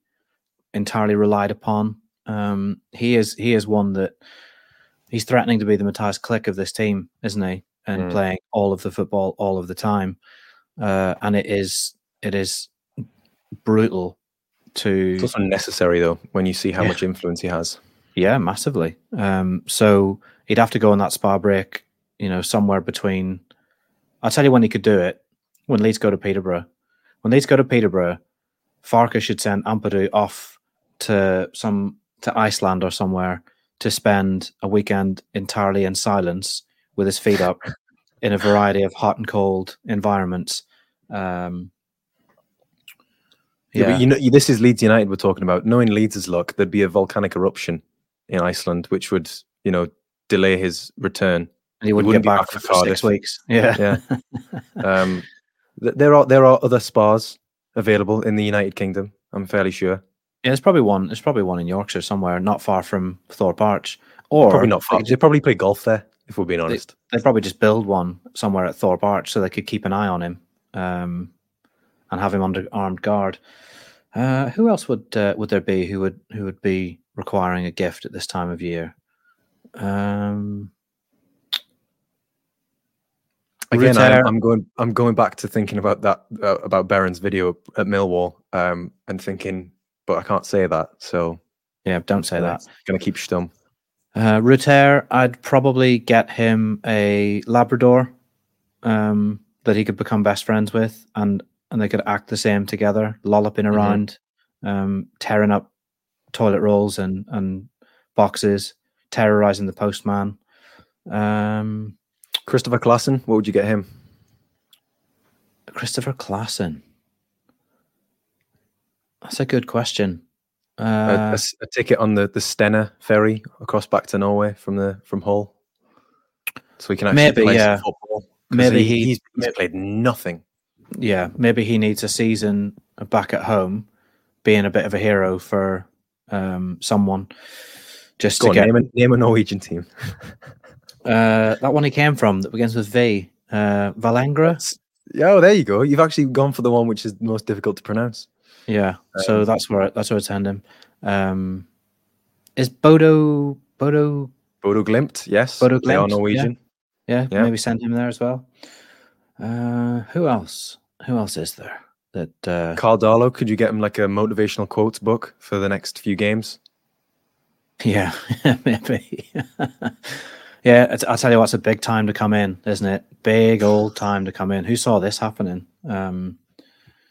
entirely relied upon. Um, he is he is one that he's threatening to be the Mateusz Klich of this team, isn't he? And mm. playing all of the football all of the time, uh, and it is it is brutal to. It's also necessary though when you see how yeah. much influence he has. Yeah, massively. Um, so he'd have to go on that spa break, you know, somewhere between. I'll tell you when he could do it. When Leeds go to Peterborough, when Leeds go to Peterborough, Farke should send Ampadu off to some to Iceland or somewhere to spend a weekend entirely in silence with his feet up [LAUGHS] in a variety of hot and cold environments. Um, yeah. yeah, but you know, this is Leeds United we're talking about. Knowing Leeds' luck, there'd be a volcanic eruption in Iceland, which would, you know, delay his return. And he wouldn't, he wouldn't get back, back for, for six weeks. Yeah, yeah. [LAUGHS] um, there are there are other spas available in the United Kingdom. I'm fairly sure. Yeah, there's probably one. There's probably one in Yorkshire somewhere, not far from Thorpe Arch, or Probably not far. They, They probably play golf there, if we're being honest. They'd probably just build one somewhere at Thorpe Arch so they could keep an eye on him um, and have him under armed guard. Uh, who else would uh, would there be who would who would be requiring a gift at this time of year? Um, Again, I'm, I'm going. I'm going back to thinking about that uh, about Berens' video at Millwall, um, and thinking, but I can't say that, so yeah, don't say that. Going to keep stum. Uh, Rutter, I'd probably get him a Labrador um, that he could become best friends with, and and they could act the same together, lolloping Mhm. around, um, tearing up toilet rolls and and boxes, terrorizing the postman. Um, Kristoffer Klaesson, what would you get him? Kristoffer Klaesson. That's a good question. A- Uh, a, s- a ticket on the the Stena ferry across back to Norway from the from Hull, so we can actually Maybe, play yeah. some football. Maybe he, he- he's, he's played nothing. yeah, maybe he needs a season back at home, being a bit of a hero for um, someone. Just Go to on, get name, a, name a Norwegian team. [LAUGHS] uh, that one he came from that begins with V. Uh, Vålerenga. Yeah, oh, there you go. You've actually gone for the one which is most difficult to pronounce. Yeah, so Um, that's where that's where it's send him. Um, is Bodo Bodo? Bodo Glimt, yes, Bodo they are Glimt, yeah. Norwegian. Yeah, Yeah. maybe send him there as well. Uh, who else? Who else is there that? Uh, Carl Darlow, could you get him like a motivational quotes book for the next few games? Yeah, [LAUGHS] maybe. [LAUGHS] yeah, I'll tell you what's a big time to come in, isn't it? Big old time to come in. Who saw this happening? Um,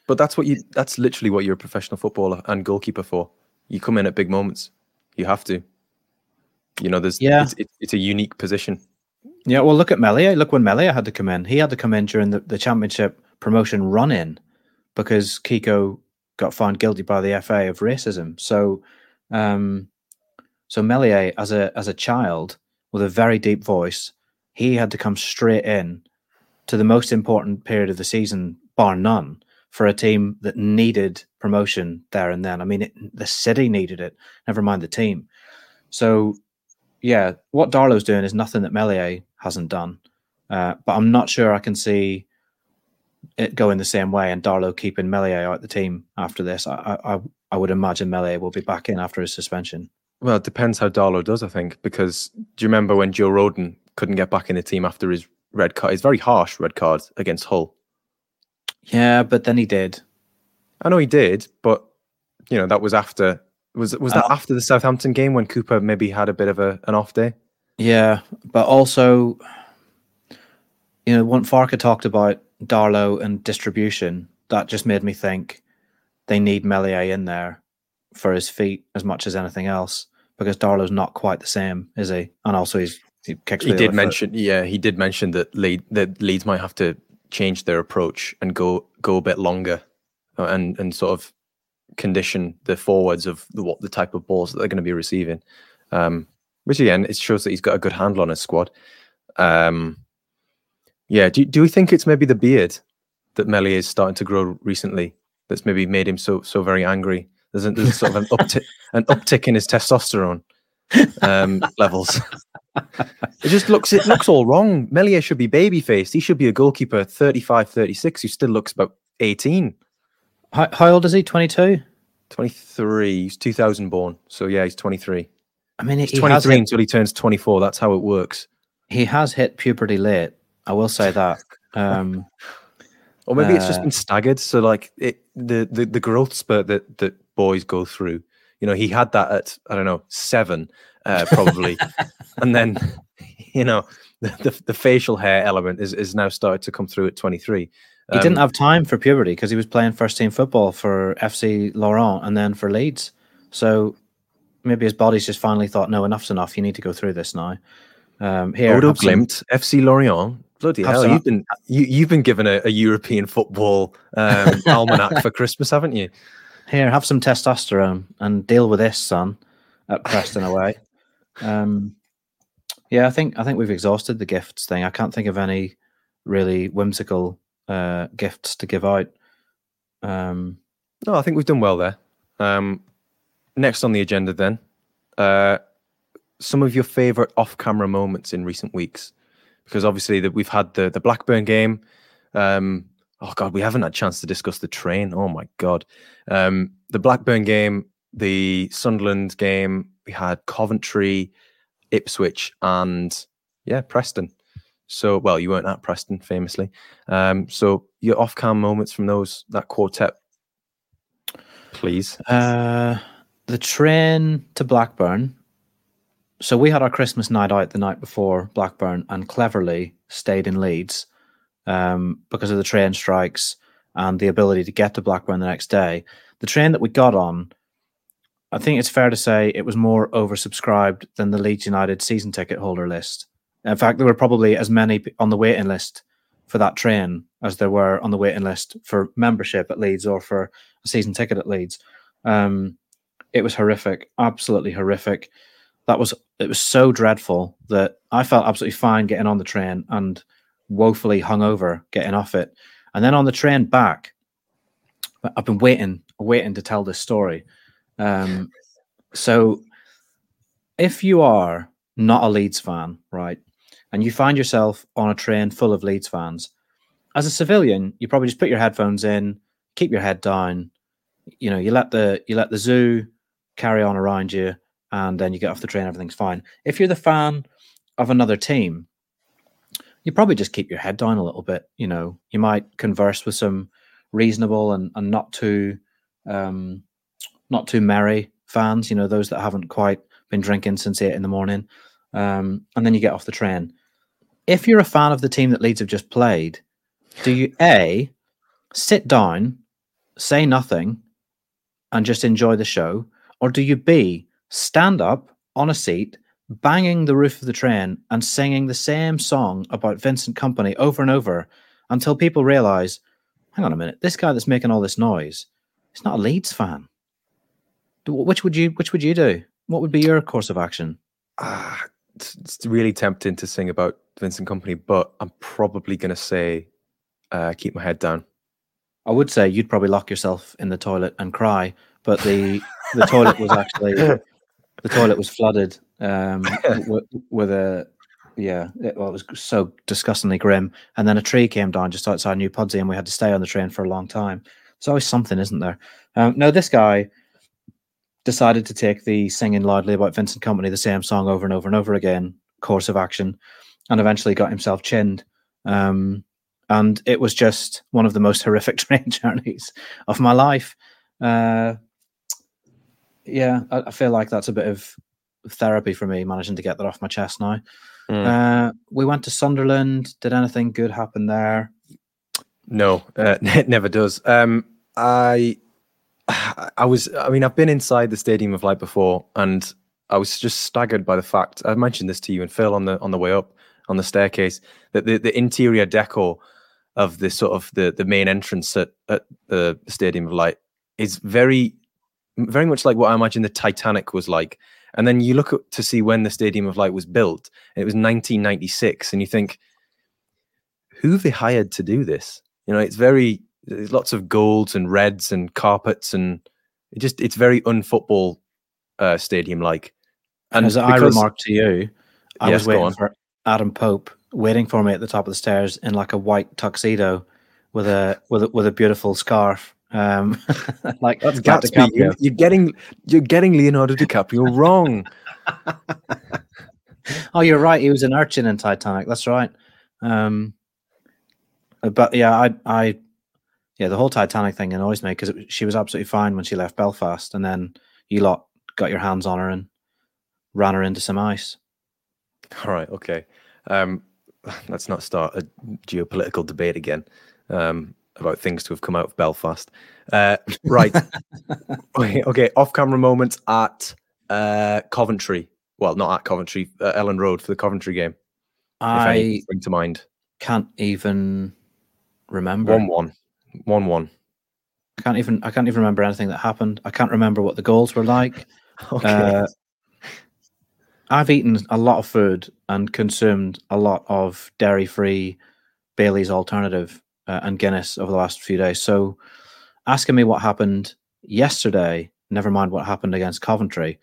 But that's what you that's literally what you're a professional footballer and goalkeeper for. You come in at big moments. You have to. You know, there's Yeah. it's, it's, it's a unique position. yeah, well, look at Meslier. Look when Meslier had to come in. He had to come in during the, the championship promotion run in because Kiko got found guilty by the FA of racism. So, um, so Meslier, as a as a child with a very deep voice, he had to come straight in to the most important period of the season, bar none, for a team that needed promotion there and then. I mean, it, the city needed it. Never mind the team. So, yeah, what Darlow's doing is nothing that Meslier hasn't done. Uh, but I'm not sure I can see it going the same way and Darlow keeping Meslier out of the team after this. I I- I would imagine Meslier will be back in after his suspension. Well, it depends how Darlow does, I think, because do you remember when Joe Rodon couldn't get back in the team after his red card, his very harsh red card against Hull? Yeah, but then he did. I know he did, but you know, that was after was was that Uh, after the Southampton game when Cooper maybe had a bit of a, an off day? Yeah, but also, you know, when Farke talked about Darlow and distribution, that just made me think they need Meslier in there for his feet as much as anything else because Darlow's not quite the same, is he? And also he's he kicks. He did other foot. mention, yeah, he did mention that Lead, that Leeds might have to change their approach and go go a bit longer, uh, and and sort of condition the forwards of the, what the type of balls that they're going to be receiving. Um, which again, it shows that he's got a good handle on his squad. Um, yeah, do do we think it's maybe the beard that Melly is starting to grow recently that's maybe made him so so very angry? There's, a, there's sort of an uptick an uptick in his testosterone um, [LAUGHS] levels. It just looks it looks all wrong. Meslier should be baby faced. He should be a goalkeeper 35, 36 who still looks about 18, How, how old is he? Twenty two. 23. He's 2000 born. So yeah, he's 23. I mean, He's he 23 hit, until he turns 24. That's how it works. he has hit puberty late. I will say that. Um, [LAUGHS] Or maybe it's just Uh, been staggered. So like it, the, the the growth spurt that that boys go through. You know, he had that at I don't know seven, uh, probably, [LAUGHS] and then you know the, the the facial hair element is is now started to come through at 23. he didn't Um, have time for puberty because he was playing first team football for FC Lorient and then for Leeds. So maybe his body's just finally thought, no, enough's enough. You need to go through this now. Um, here, have some- Glimt, FC Lorient. Bloody Have hell, you've been you, you've been given a, a European football um, [LAUGHS] almanac for Christmas, haven't you? Here, have some testosterone and deal with this, son. At Preston away. [LAUGHS] Um, yeah, I think I think we've exhausted the gifts thing. I can't think of any really whimsical uh, gifts to give out. Um, No, I think we've done well there. Um, next on the agenda, then, uh, some of your favorite off-camera moments in recent weeks, because obviously that we've had the the Blackburn game. Um, oh God, we haven't had a chance to discuss the train. Oh my God, um, the Blackburn game, the Sunderland game. We had Coventry, Ipswich, and yeah, Preston. So, well, you weren't at Preston, famously. Um, so, your off-cam moments from those that quartet, please. uh, the train to Blackburn. So we had our Christmas night out the night before Blackburn, and cleverly stayed in Leeds um, because of the train strikes and the ability to get to Blackburn the next day. The train that we got on, I think it's fair to say it was more oversubscribed than the Leeds United season ticket holder list. In fact, there were probably as many on the waiting list for that train as there were on the waiting list for membership at Leeds or for a season ticket at Leeds. Um, it was horrific, absolutely horrific. That was it was so dreadful that I felt absolutely fine getting on the train and woefully hungover getting off it. And then on the train back, I've been waiting, waiting to tell this story. Um, so, if you are not a Leeds fan, right, and you find yourself on a train full of Leeds fans, as a civilian, you probably just put your headphones in, keep your head down. You know, you let the you let the zoo carry on around you, and then you get off the train. Everything's fine. If you're the fan of another team, you probably just keep your head down a little bit. You know, you might converse with some reasonable and, and not too um, not too merry fans. You know, those that haven't quite been drinking since eight in the morning, um, and then you get off the train. If you're a fan of the team that Leeds have just played, do you a sit down, say nothing, and just enjoy the show, or do you b stand up on a seat? Banging the roof of the train and singing the same song about Vincent Kompany over and over until people realize hang on a minute, this guy that's making all this noise, he's not a Leeds fan. Which would you which would you do? What would be your course of action? Ah, it's, it's really tempting to sing about Vincent Kompany, but I'm probably going to say uh, keep my head down. I would say you'd probably lock yourself in the toilet and cry, but the the toilet was actually [LAUGHS] the toilet was flooded um, [LAUGHS] with, with a yeah, it, well, it was so disgustingly grim. And then a tree came down just outside New Pudsey, and we had to stay on the train for a long time. There's always something, isn't there? Um, no, this guy decided to take the singing loudly about Vincent Kompany, the same song over and over and over again course of action, and eventually got himself chinned. Um, and it was just one of the most [LAUGHS] horrific [LAUGHS] train journeys of my life. Uh, yeah, I, I feel like that's a bit of therapy for me, managing to get that off my chest now. Mm. Uh, we went to Sunderland. Did anything good happen there? No, uh, [LAUGHS] it never does. Um, I, I was. I mean, I've been inside the Stadium of Light before, and I was just staggered by the fact. I mentioned this to you and Phil on the on the way up on the staircase that the, the interior decor of the sort of the the main entrance at, at the Stadium of Light is very, very much like what I imagine the Titanic was like. And then you look up to see when the Stadium of Light was built. It was 1996, and you think, who they hired to do this? You know, it's very there's lots of golds and reds and carpets, and it just it's very unfootball uh, stadium like. And as I remarked to you, I Yes, was waiting for Adam Pope waiting for me at the top of the stairs in like a white tuxedo with a with a, with a beautiful scarf. Um, [LAUGHS] like That's like Gatsby. You're, getting you're getting Leonardo DiCaprio [LAUGHS] wrong. [LAUGHS] Oh, you're right. He was an urchin in Titanic. That's right. Um, but yeah, I, I, yeah, the whole Titanic thing annoys me because she was absolutely fine when she left Belfast, and then you lot got your hands on her and ran her into some ice. All right, okay. Um, let's not start a geopolitical debate again um, about things to have come out of Belfast. Uh, right. [LAUGHS] okay, okay. Off-camera moments at uh, Coventry. Well, not at Coventry, uh, Elland Road for the Coventry game. I spring to mind. can't even remember. One-one. One-one. I can't even. I can't even remember anything that happened. I can't remember what the goals were like. [LAUGHS] Okay. Uh, I've eaten a lot of food and consumed a lot of dairy-free Bailey's alternative uh, and Guinness over the last few days. So asking me what happened yesterday, never mind what happened against Coventry.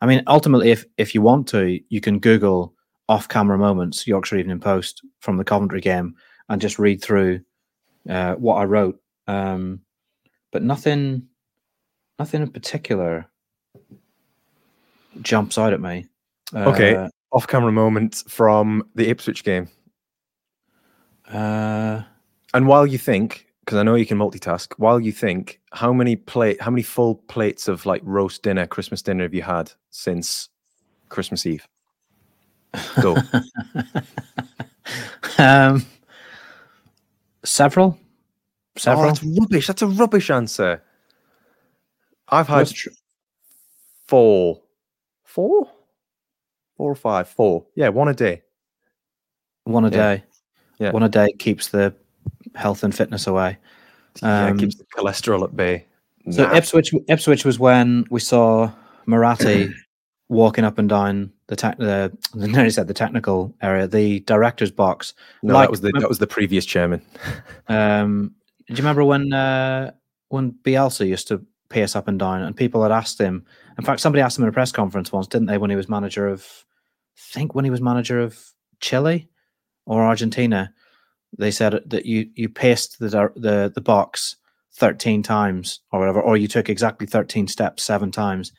I mean, ultimately, if if you want to, you can Google off-camera moments, Yorkshire Evening Post from the Coventry game, and just read through uh, what I wrote. Um, but nothing, nothing in particular jumps out at me. Okay, Uh, off-camera moments from the Ipswich game. uh, And while you think, because I know you can multitask, while you think, how many plate, how many full plates of like roast dinner, Christmas dinner have you had since Christmas Eve? Go. [LAUGHS] um, several, oh, several. that's rubbish. That's a rubbish answer. I've had tr- four, four, four or five, four. Yeah, one a day. one a yeah, day. yeah. One a day keeps the health and fitness away. yeah, Um, it keeps the cholesterol at bay. So Nah. Ipswich, Ipswich was when we saw Marathe [CLEARS THROAT] walking up and down the the [LAUGHS] nearly said the technical area, the director's box. no, like- that was the that was the previous chairman. [LAUGHS] Um, do you remember when uh, when Bielsa used to pace up and down, and people had asked him? In fact, somebody asked him in a press conference once, didn't they? When he was manager of, I think when he was manager of Chile or Argentina, they said that you you paced the the the box thirteen times or whatever, or you took exactly thirteen steps seven times,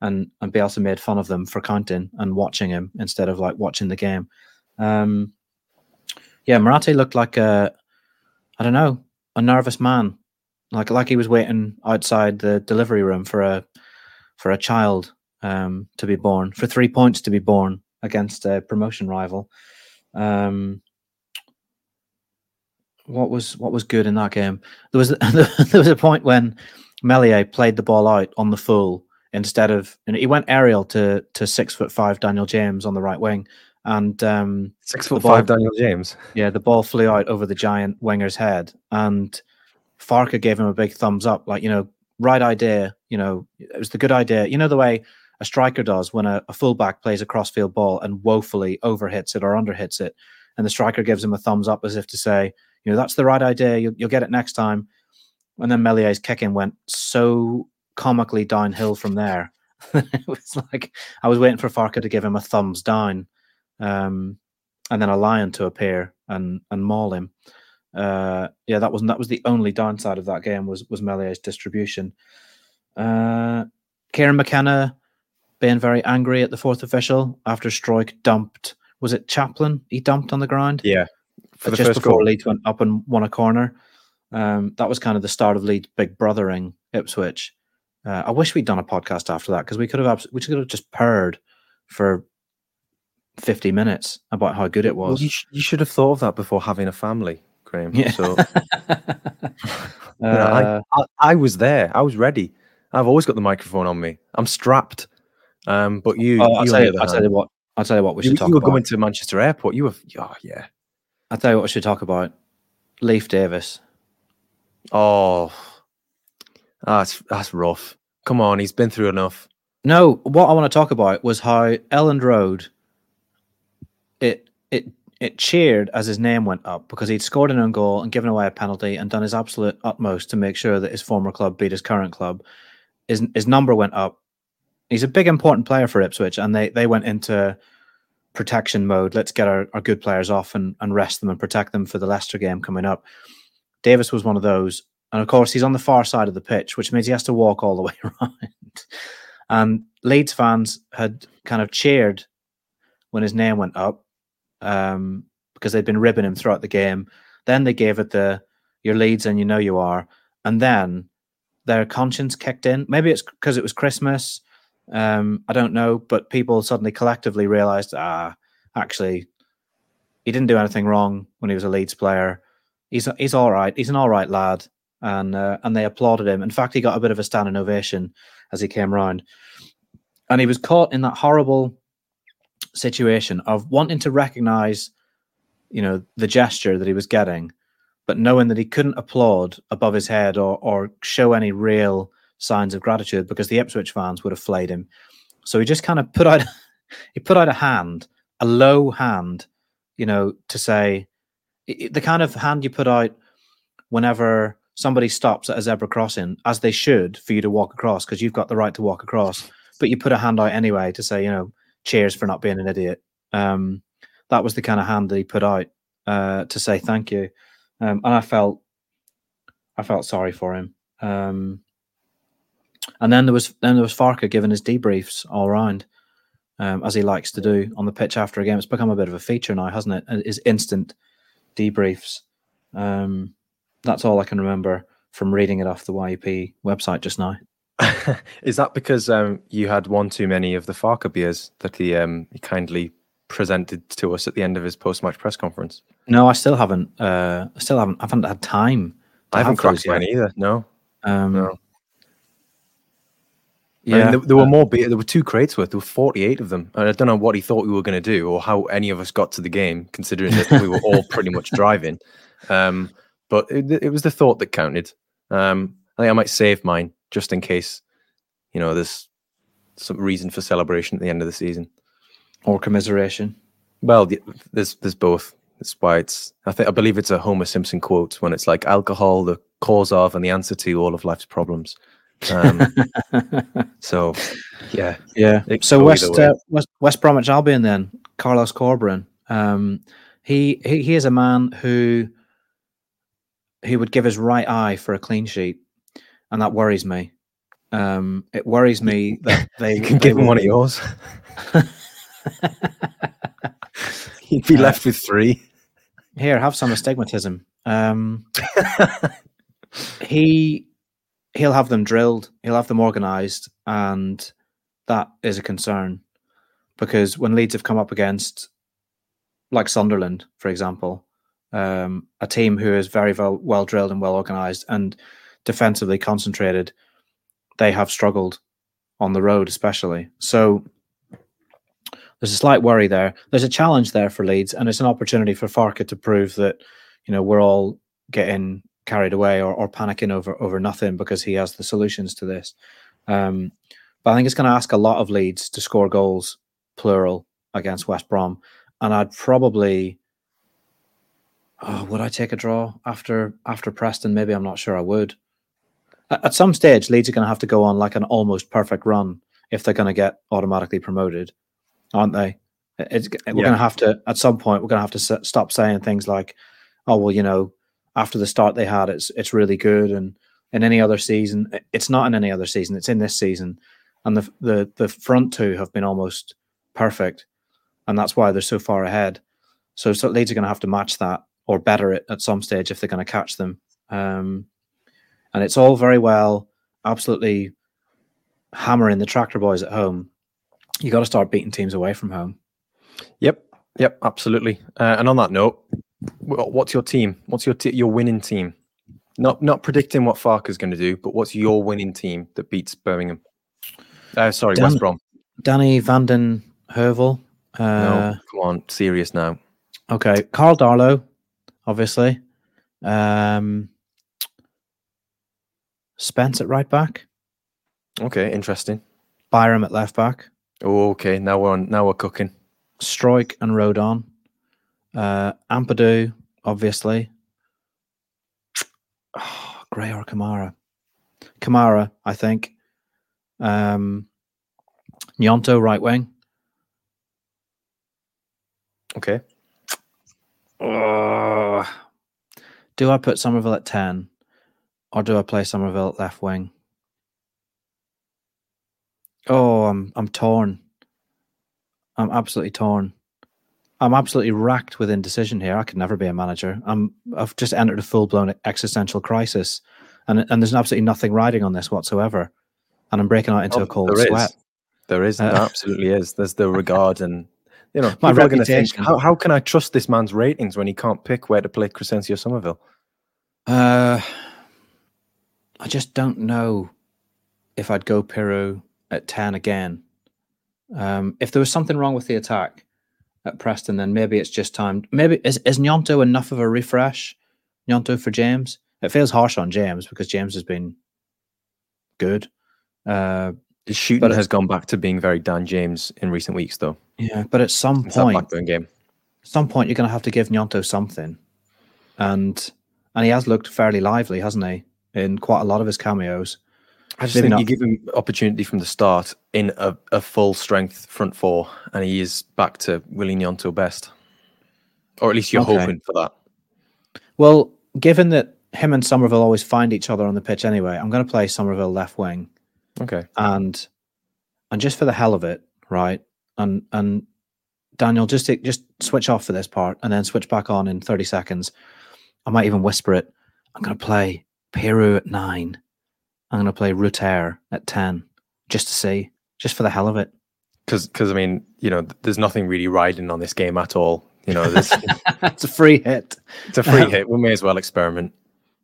and and Bielsa made fun of them for counting and watching him instead of like watching the game. Um, yeah, Marathe looked like a I don't know, a nervous man, like like he was waiting outside the delivery room for a for a child um, to be born, for three points to be born against a promotion rival. Um, what was what was good in that game? There was [LAUGHS] there was a point when Meslier played the ball out on the full instead of and he went aerial to to six foot five Daniel James on the right wing, and um, Six foot ball- five, Daniel James. yeah, the ball flew out over the giant winger's head, and Farke gave him a big thumbs up. Like, you know, right idea. You know, it was the good idea. You know, the way a striker does when a, a fullback plays a crossfield ball and woefully overhits it or underhits it, and the striker gives him a thumbs up as if to say, you know, that's the right idea. You'll, you'll get it next time. And then Meslier's kicking went so comically downhill from there. [LAUGHS] it was like I was waiting for Farke to give him a thumbs down. Um, and then a lion to appear and and maul him. Uh, yeah, that wasn't that was the only downside of that game was was Meslier's distribution. Uh, Kieran McKenna being very angry at the fourth official after Struijk dumped. Was it Chaplin? He dumped on the ground Yeah, for the just first before goal. Leeds went up and won a corner. Um, that was kind of the start of Leeds' big brothering Ipswich. Uh, I wish we'd done a podcast after that because we could have abs- we could have just purred for fifty minutes about how good it Well, was. you, sh- you should have thought of that before having a family, Graham. Yeah. So [LAUGHS] Uh, you know, I, I, I was there. I was ready. I've always got the microphone on me. I'm strapped. Um, but you, oh, I'll you, tell you, I'll tell you what. I'll tell you what we you, should talk you were about. going to Manchester Airport. You were, oh yeah. I'll tell you what we should talk about. Leif Davis. Oh, that's that's rough. Come on, he's been through enough. No, what I want to talk about was how Elland Road it it it cheered as his name went up because he'd scored an own goal and given away a penalty and done his absolute utmost to make sure that his former club beat his current club. His his number went up. He's a big important player for Ipswich, and they they went into protection mode. Let's get our, our good players off and, and rest them and protect them for the Leicester game coming up. Davis was one of those. And of course, he's on the far side of the pitch, which means he has to walk all the [LAUGHS] way around. And Leeds fans had kind of cheered when his name went up um, because they'd been ribbing him throughout the game. Then they gave it the "Your Leeds and you know you are," and then their conscience kicked in. Maybe it's because it was Christmas. Um, I don't know, but people suddenly collectively realised, ah, actually, he didn't do anything wrong when he was a Leeds player. He's he's all right. He's an all right lad, and uh, and they applauded him. In fact, he got a bit of a standing ovation as he came round, and he was caught in that horrible situation of wanting to recognise, you know, the gesture that he was getting, but knowing that he couldn't applaud above his head or or show any real signs of gratitude because the Ipswich fans would have flayed him. So he just kind of put out [LAUGHS] he put out a hand, a low hand, you know, to say the kind of hand you put out whenever somebody stops at a zebra crossing, as they should, for you to walk across because you've got the right to walk across, but you put a hand out anyway to say, you know, cheers for not being an idiot. Um, that was the kind of hand that he put out uh, to say thank you, um, and I felt, I felt sorry for him. Um, and then there was then there was Farke giving his debriefs all around, um, as he likes to do on the pitch after a game. It's become a bit of a feature now, hasn't it? His instant debriefs. Um, that's all I can remember from reading it off the YEP website just now. [LAUGHS] Is that because um, you had one too many of the Farke beers that he, um, he kindly presented to us at the end of his post-match press conference? No, I still haven't. Uh, I still haven't. I haven't had time. I haven't cracked mine either. No. Um, no. Yeah, there, there, were more beer. There were two crates worth. There were forty-eight of them, and I don't know what he thought we were going to do, or how any of us got to the game, considering that we were all pretty much [LAUGHS] driving. Um, but it, it, was the thought that counted. Um, I think I might save mine just in case, you know, there's some reason for celebration at the end of the season or commiseration. Well, there's there's both. That's why it's. I think I believe it's a Homer Simpson quote when it's like alcohol, the cause of and the answer to all of life's problems. Um, [LAUGHS] so, yeah, yeah. So West, uh, West West Bromwich Albion then Carlos Corberán. Um, he, he he is a man who he would give his right eye for a clean sheet, and that worries me. Um, it worries me [LAUGHS] that they you can give him one of yours. [LAUGHS] You'd be uh, left with three. Here, have some astigmatism. Um, he he'll have them drilled, he'll have them organised, and that is a concern because when Leeds have come up against, like Sunderland, for example, um, a team who is very well, well drilled and well organised and defensively concentrated, they have struggled on the road, especially. So there's a slight worry there. There's a challenge there for Leeds, and it's an opportunity for Farke to prove that you know we're all getting carried away or, or panicking over over nothing because he has the solutions to this. Um, but I think it's going to ask a lot of Leeds to score goals, plural, against West Brom, and I'd probably. Oh, would I take a draw after after Preston? Maybe I'm not sure I would. At, some stage, Leeds are going to have to go on like an almost perfect run if they're going to get automatically promoted, aren't they? It's, we're yeah. going to have to at some point. We're going to have to s- stop saying things like, "Oh well, you know, after the start they had, it's it's really good. And in any other season, it's not in any other season. It's in this season, and the the the front two have been almost perfect, and that's why they're so far ahead. So, so Leeds are going to have to match that or better it at some stage if they're going to catch them. Um, and it's all very well, absolutely hammering the tractor boys at home. You got to start beating teams away from home. Yep, yep, absolutely. Uh, and on that note, What's your team? What's your t- your winning team? Not not predicting what Farke's going to do, but what's your winning team that beats Birmingham? Uh, sorry, Dan- West Brom. Danny Van Den Heuvel. Uh, no, come on, serious now. Okay, Carl Darlow, obviously. Um, Spence at right back. Okay, interesting. Byram at left back. Oh, okay. Now we're on. Now we're cooking. Struijk and Rodon. Uh, Ampadu, obviously. [SIGHS] Oh, Gray or Kamara? Kamara, I think. Um, right wing. Okay. Do I put Summerville at 10 or do I play Summerville at left wing? Oh, I'm I'm torn. I'm absolutely torn. I'm absolutely racked with indecision here. I could never be a manager. I'm I've just entered a full blown existential crisis, and and there's absolutely nothing riding on this whatsoever, and I'm breaking out into oh, a cold there sweat. Is. There is, uh, there absolutely is. There's the regard, and you know, [LAUGHS] my reputation. Think, how how can I trust this man's ratings when he can't pick where to play Crysencio Summerville? Uh, I just don't know if I'd go Piroe at ten again. Um, if there was something wrong with the attack, at Preston, then maybe it's just time. Maybe is is Gnonto enough of a refresh? Gnonto for James. It feels harsh on James because James has been good. Uh, His shooting has gone back to being very Dan James in recent weeks, though. Yeah, but at some it's point, game. At some point, you're going to have to give Gnonto something, and and he has looked fairly lively, hasn't he? In quite a lot of his cameos. I just Maybe think not- you give him opportunity from the start in a, a full strength front four, and he is back to Willy Gnonto best, or at least you're Okay. hoping for that. Well, given that him and Summerville always find each other on the pitch anyway, I'm going to play Summerville left wing, Okay. and and just for the hell of it, right? And and Daniel, just to, just switch off for this part, and then switch back on in 30 seconds. I might even whisper it. I'm going to play Piroe at nine. I'm going to play Rutter at ten, just to see, just for the hell of it. Because, I mean, you know, th- there's nothing really riding on this game at all. You know, [LAUGHS] [LAUGHS] it's a free hit. it's a free hit. We may as well experiment.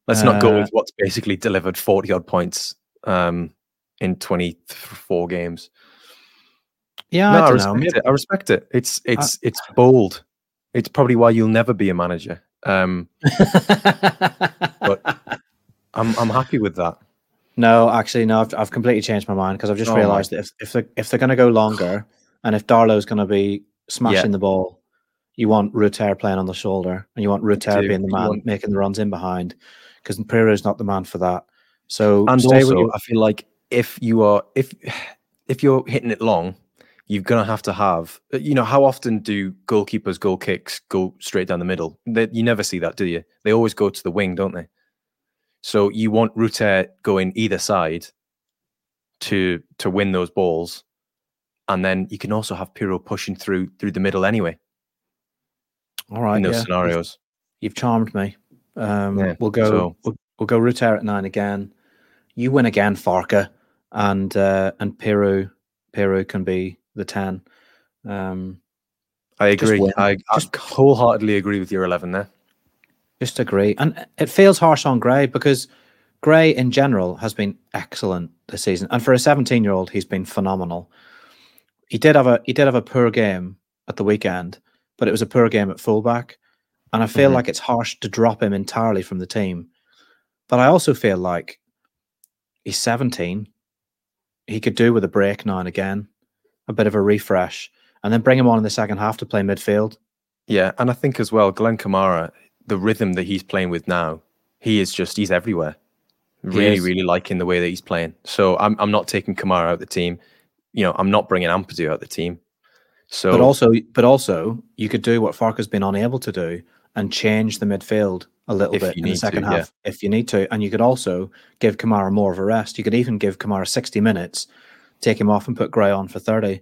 Let's not go Uh, with what's basically delivered 40 odd points um, in 24 games. Yeah, no, I I, respect know. it. I respect it. It's it's it's bold. It's probably why you'll never be a manager. Um, [LAUGHS] but I'm I'm happy with that. No, actually, no. I've, I've completely changed my mind because I've just Oh realised that if if they're, if they're going to go longer, and if Darlow's going to be smashing the ball, you want Rutter playing on the shoulder, and you want Rutter being the man want- making the runs in behind, because Piroe's not the man for that. So And also, your- I feel like if you are if if you're hitting it long, you're gonna have to have. You know, how often do goalkeepers goal kicks go straight down the middle? They, you never see that, do you? They always go to the wing, don't they? So you want Rutter going either side to to win those balls, and then you can also have Piroe pushing through through the middle anyway all right, in those yeah, scenarios. You've charmed me. Um, Yeah, we'll go. so- We'll, we'll go Rutter at nine again. You win again, Farke, and uh, and Piroe. Piroe can be the ten. Um, I agree. I, I Just- wholeheartedly agree with your eleven there. Just agree. And it feels harsh on Gray because Gray in general has been excellent this season. And for a 17 year old, he's been phenomenal. He did have a he did have a poor game at the weekend, but it was a poor game at fullback. And I feel Mhm. like it's harsh to drop him entirely from the team. But I also feel like he's 17. He could do with a break now and again, a bit of a refresh, and then bring him on in the second half to play midfield. Yeah, and I think as well, Glenn Kamara, the rhythm that he's playing with now, he is just he's everywhere. Really, is. really liking the way that he's playing. So I'm I'm not taking Kamara out the team. You know, I'm not bringing Ampadu out the team. So But also, but also, you could do what Farke's been unable to do and change the midfield a little bit in the need to, second yeah. half if you need to. And you could also give Kamara more of a rest. You could even give Kamara 60 minutes, take him off and put Gray on for 30.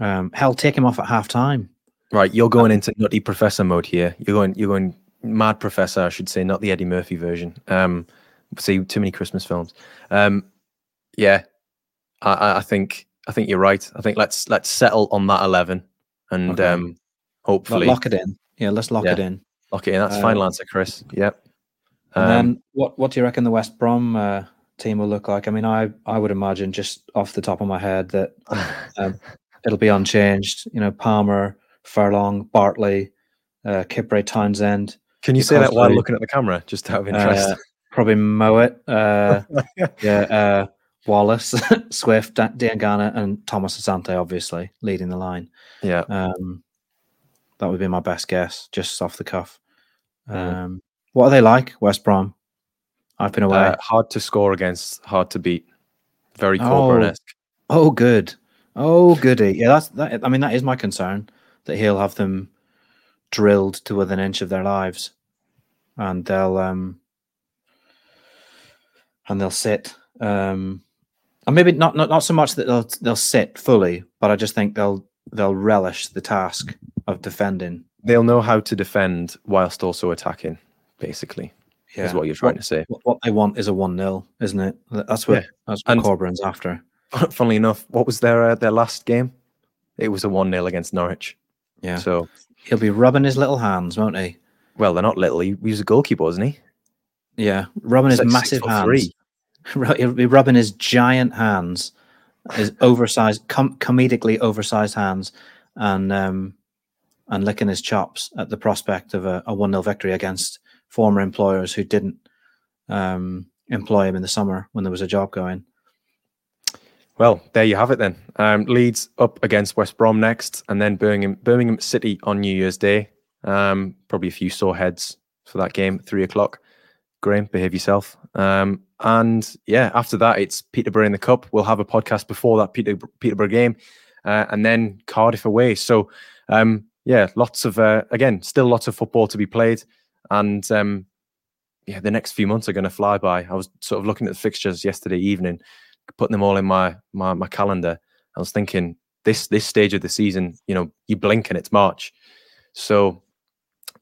Um, hell, take him off at half time. right, you're going into nutty professor mode here. You're going you're going mad professor, I should say, not the Eddie Murphy version. Um, see too many Christmas films. Um, yeah, I- I, think I think you're right. I think let's let's settle on that eleven and Okay. um, hopefully Lock it in. Yeah, let's lock Yeah. it in. lock it in. That's Um, final answer, Chris. Yep. And Um, then what, what do you reckon the West Brom uh, team will look like? I mean, I, I would imagine just off the top of my head that [LAUGHS] um, it'll be unchanged. You know, Palmer, Furlong, Bartley, uh, Kipre, Townsend, Can you say that while looking at the camera, just out of interest? uh, probably Mowatt, uh, yeah, uh, Wallace, [LAUGHS] Swift, Diangana, and Thomas Asante, obviously leading the line. yeah, Um, that would be my best guess, just off the cuff. Mhm. Um, what are they like, West Brom? I've been away. uh, hard to score against, hard to beat. Very Oh. Corberán-esque. Oh, good. Oh, goody. Yeah, that's that. I mean, that is my concern that he'll have them drilled to within an inch of their lives, and they'll um and they'll sit. Um, and maybe not not not so much that they'll they'll sit fully, but I just think they'll they'll relish the task of defending. They'll know how to defend whilst also attacking. Basically, is what you're trying to say. What, what they want is a one 0 isn't it? That's what Yeah. that's what And- Corberán's after. [LAUGHS] Funnily enough, what was their uh, their last game? It was a one 0 against Norwich. Yeah, So, he'll be rubbing his little hands, won't he? well, they're not little. He, he was a goalkeeper, wasn't he? Yeah, rubbing his six massive hands. [LAUGHS] He'll be rubbing his giant hands, his oversized, com- comedically oversized hands, and um, and licking his chops at the prospect of a, a one 0 victory against former employers who didn't um, employ him in the summer when there was a job going. Well, there you have it then. Um, Leeds up against West Brom next, and then Birmingham Birmingham City on New Year's Day. Um, probably a few sore heads for that game three o'clock. Graham, behave yourself. Um, and yeah, after that, it's Peterborough in the Cup. We'll have a podcast before that Peter, Peterborough game, uh, and then Cardiff away. So um, yeah, lots of uh, again, still lots of football to be played, and um, yeah, the next few months are going to fly by. I was sort of looking at the fixtures yesterday evening, putting them all in my my, my calendar. I was thinking this this stage of the season, you know, you blink and it's March. So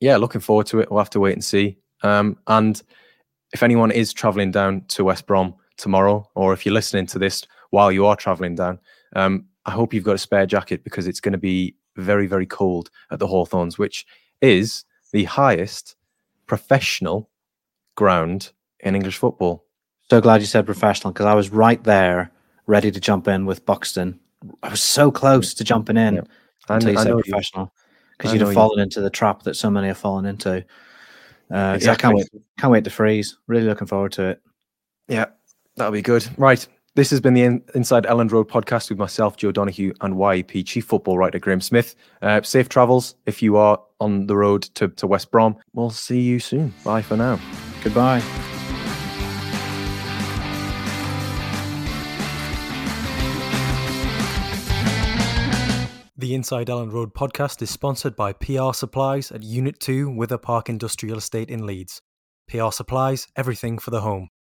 yeah, looking forward to it. We'll have to wait and see. Um, and if anyone is traveling down to West Brom tomorrow, or if you're listening to this while you are traveling down, um, I hope you've got a spare jacket because it's going to be very, very cold at the Hawthorns, which is the highest professional ground in English football. So glad you said professional because I was right there, ready to jump in with Buxton. I was so close to jumping in yeah. until you I said professional because you'd have fallen you. into the trap that so many have fallen into. Uh, exactly. Yeah, I can't wait. Can't wait to freeze. Really looking forward to it. Yeah, that'll be good. Right. This has been the In- Inside Elland Road podcast with myself, Joe Donoghue, and YEP Chief Football Writer Graham Smith. Uh, safe travels if you are on the road to, to West Brom. We'll see you soon. Bye for now. Goodbye. The Inside Elland Road podcast is sponsored by PR Supplies at Unit 2 Wither Park Industrial Estate in Leeds. PR Supplies, everything for the home.